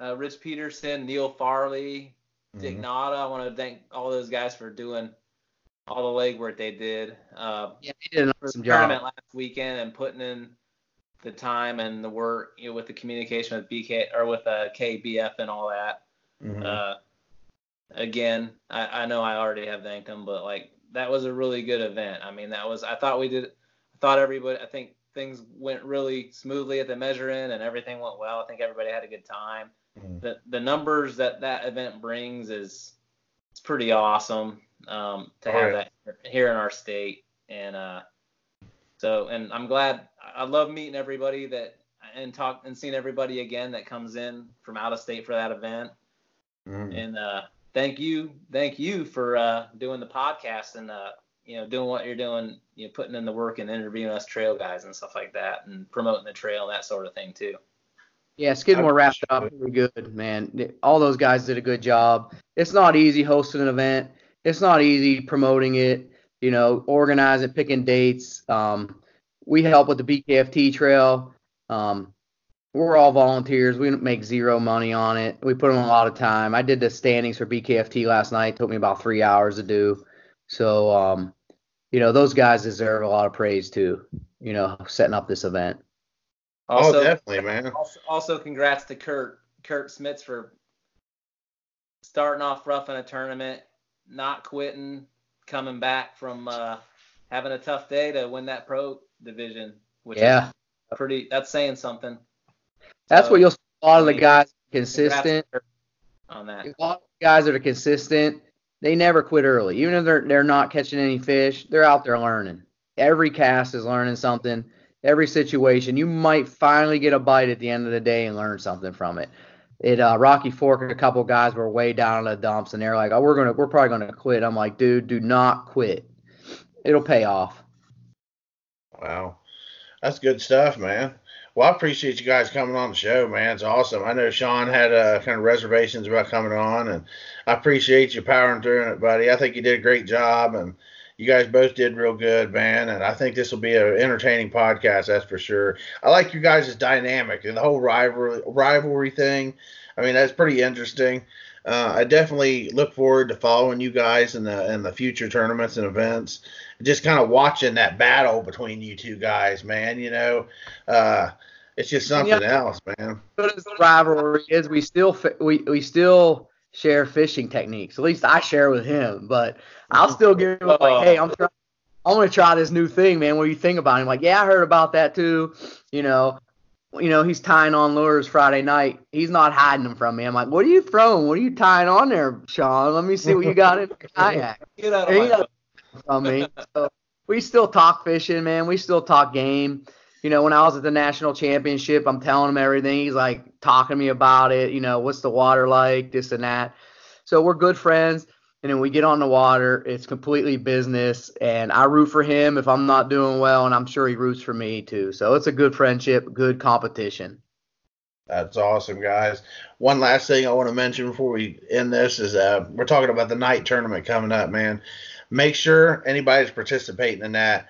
uh, Rich Peterson, Neil Farley, Dick Mhm. Nada. I want to thank all those guys for doing all the legwork they did uh, Yeah, he did an awesome the tournament job. last weekend and putting in the time and the work, you know, with the communication with BK or with uh, KBF and all that. Mhm. Uh, again, I, I know I already have thanked them, but like that was a really good event. I mean, that was I thought we did. I thought everybody. I think things went really smoothly at the measuring and everything went well. I think everybody had a good time. Mhm. The the numbers that that event brings is it's pretty awesome um, to Oh, have yeah. that here in our state and uh so and I'm glad I love meeting everybody that and talk and seeing everybody again that comes in from out of state for that event Mhm. and uh thank you thank you for uh doing the podcast and uh you know doing what you're doing you know putting in the work and interviewing us trail guys and stuff like that and promoting the trail and that sort of thing too Yeah, Skidmore wrapped it up pretty good, man. All those guys did a good job. It's not easy hosting an event. It's not easy promoting it. You know, organizing, picking dates. Um, we help with the BKFT trail. Um, we're all volunteers. We don't make zero money on it. We put in a lot of time. I did the standings for BKFT last night. took me about three hours to do. So, um, you know, those guys deserve a lot of praise too. You know, setting up this event. also oh, definitely, man. Also, also, congrats to Kurt Kurt Smits for starting off rough in a tournament, not quitting, coming back from uh, having a tough day to win that pro division, which Yeah. is pretty. That's saying something. That's So, what you'll see. A lot of the guys consistent. on that. A lot of guys that are consistent, they never quit early. Even if they're they're not catching any fish, they're out there learning. Every cast is learning something. Every situation, you might finally get a bite at the end of the day and learn something from it. It uh, Rocky Fork, a couple guys were way down in the dumps, and they're like, "Oh, we're gonna, we're probably gonna quit." I'm like, "Dude, do not quit. It'll pay off." Wow. That's good stuff, man. Well, I appreciate you guys coming on the show, man. It's awesome. I know Shawn had uh, kind of reservations about coming on, and I appreciate you powering through it, buddy. I think you did a great job, and you guys both did real good, man. And I think this will be an entertaining podcast, that's for sure. I like you guys' dynamic and the whole rivalry rivalry thing. I mean, that's pretty interesting. Uh, I definitely look forward to following you guys in the in the future tournaments and events. Just kind of watching that battle between you two guys, man. You know, uh, it's just something else, man. The rivalry is, we still we we still share fishing techniques. At least I share with him, but I'll oh. still give him like, hey, I'm trying. I'm gonna try this new thing, man. What do you think about it? I'm like, yeah, I heard about that too. You know, you know, he's tying on lures Friday night. He's not hiding them from me. I'm like, what are you throwing? What are you tying on there, Shawn? Let me see what you got in the kayak Get out of my from me. So we still talk fishing, man. We still talk game. You know, when I was at the national championship, I'm telling him everything. He's like talking to me about it. You know, what's the water like, this and that. So we're good friends. And then we get on the water. It's completely business. And I root for him if I'm not doing well. And I'm sure he roots for me too. So it's a good friendship, good competition. That's awesome, guys. One last thing I want to mention before we end this is uh, we're talking about the night tournament coming up, man. Make sure anybody's participating in that.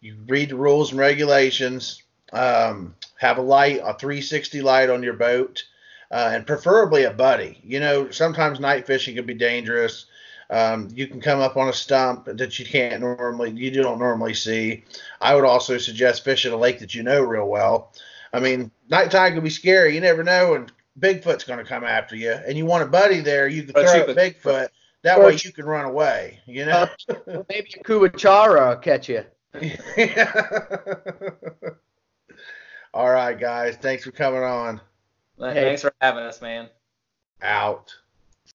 You read the rules and regulations. Um, have a light, a 360 light on your boat, uh, and preferably a buddy. You know, sometimes night fishing can be dangerous. Um, you can come up on a stump that you can't normally, you don't normally see. I would also suggest fishing a lake that you know real well. I mean, nighttime can be scary. You never know, when Bigfoot's going to come after you, and you want a buddy there. You can But throw you at could- Bigfoot. That way you can run away. You know. Maybe a Kuachara will catch you. All right, guys. Thanks for coming on. Thanks for having us, man. Out.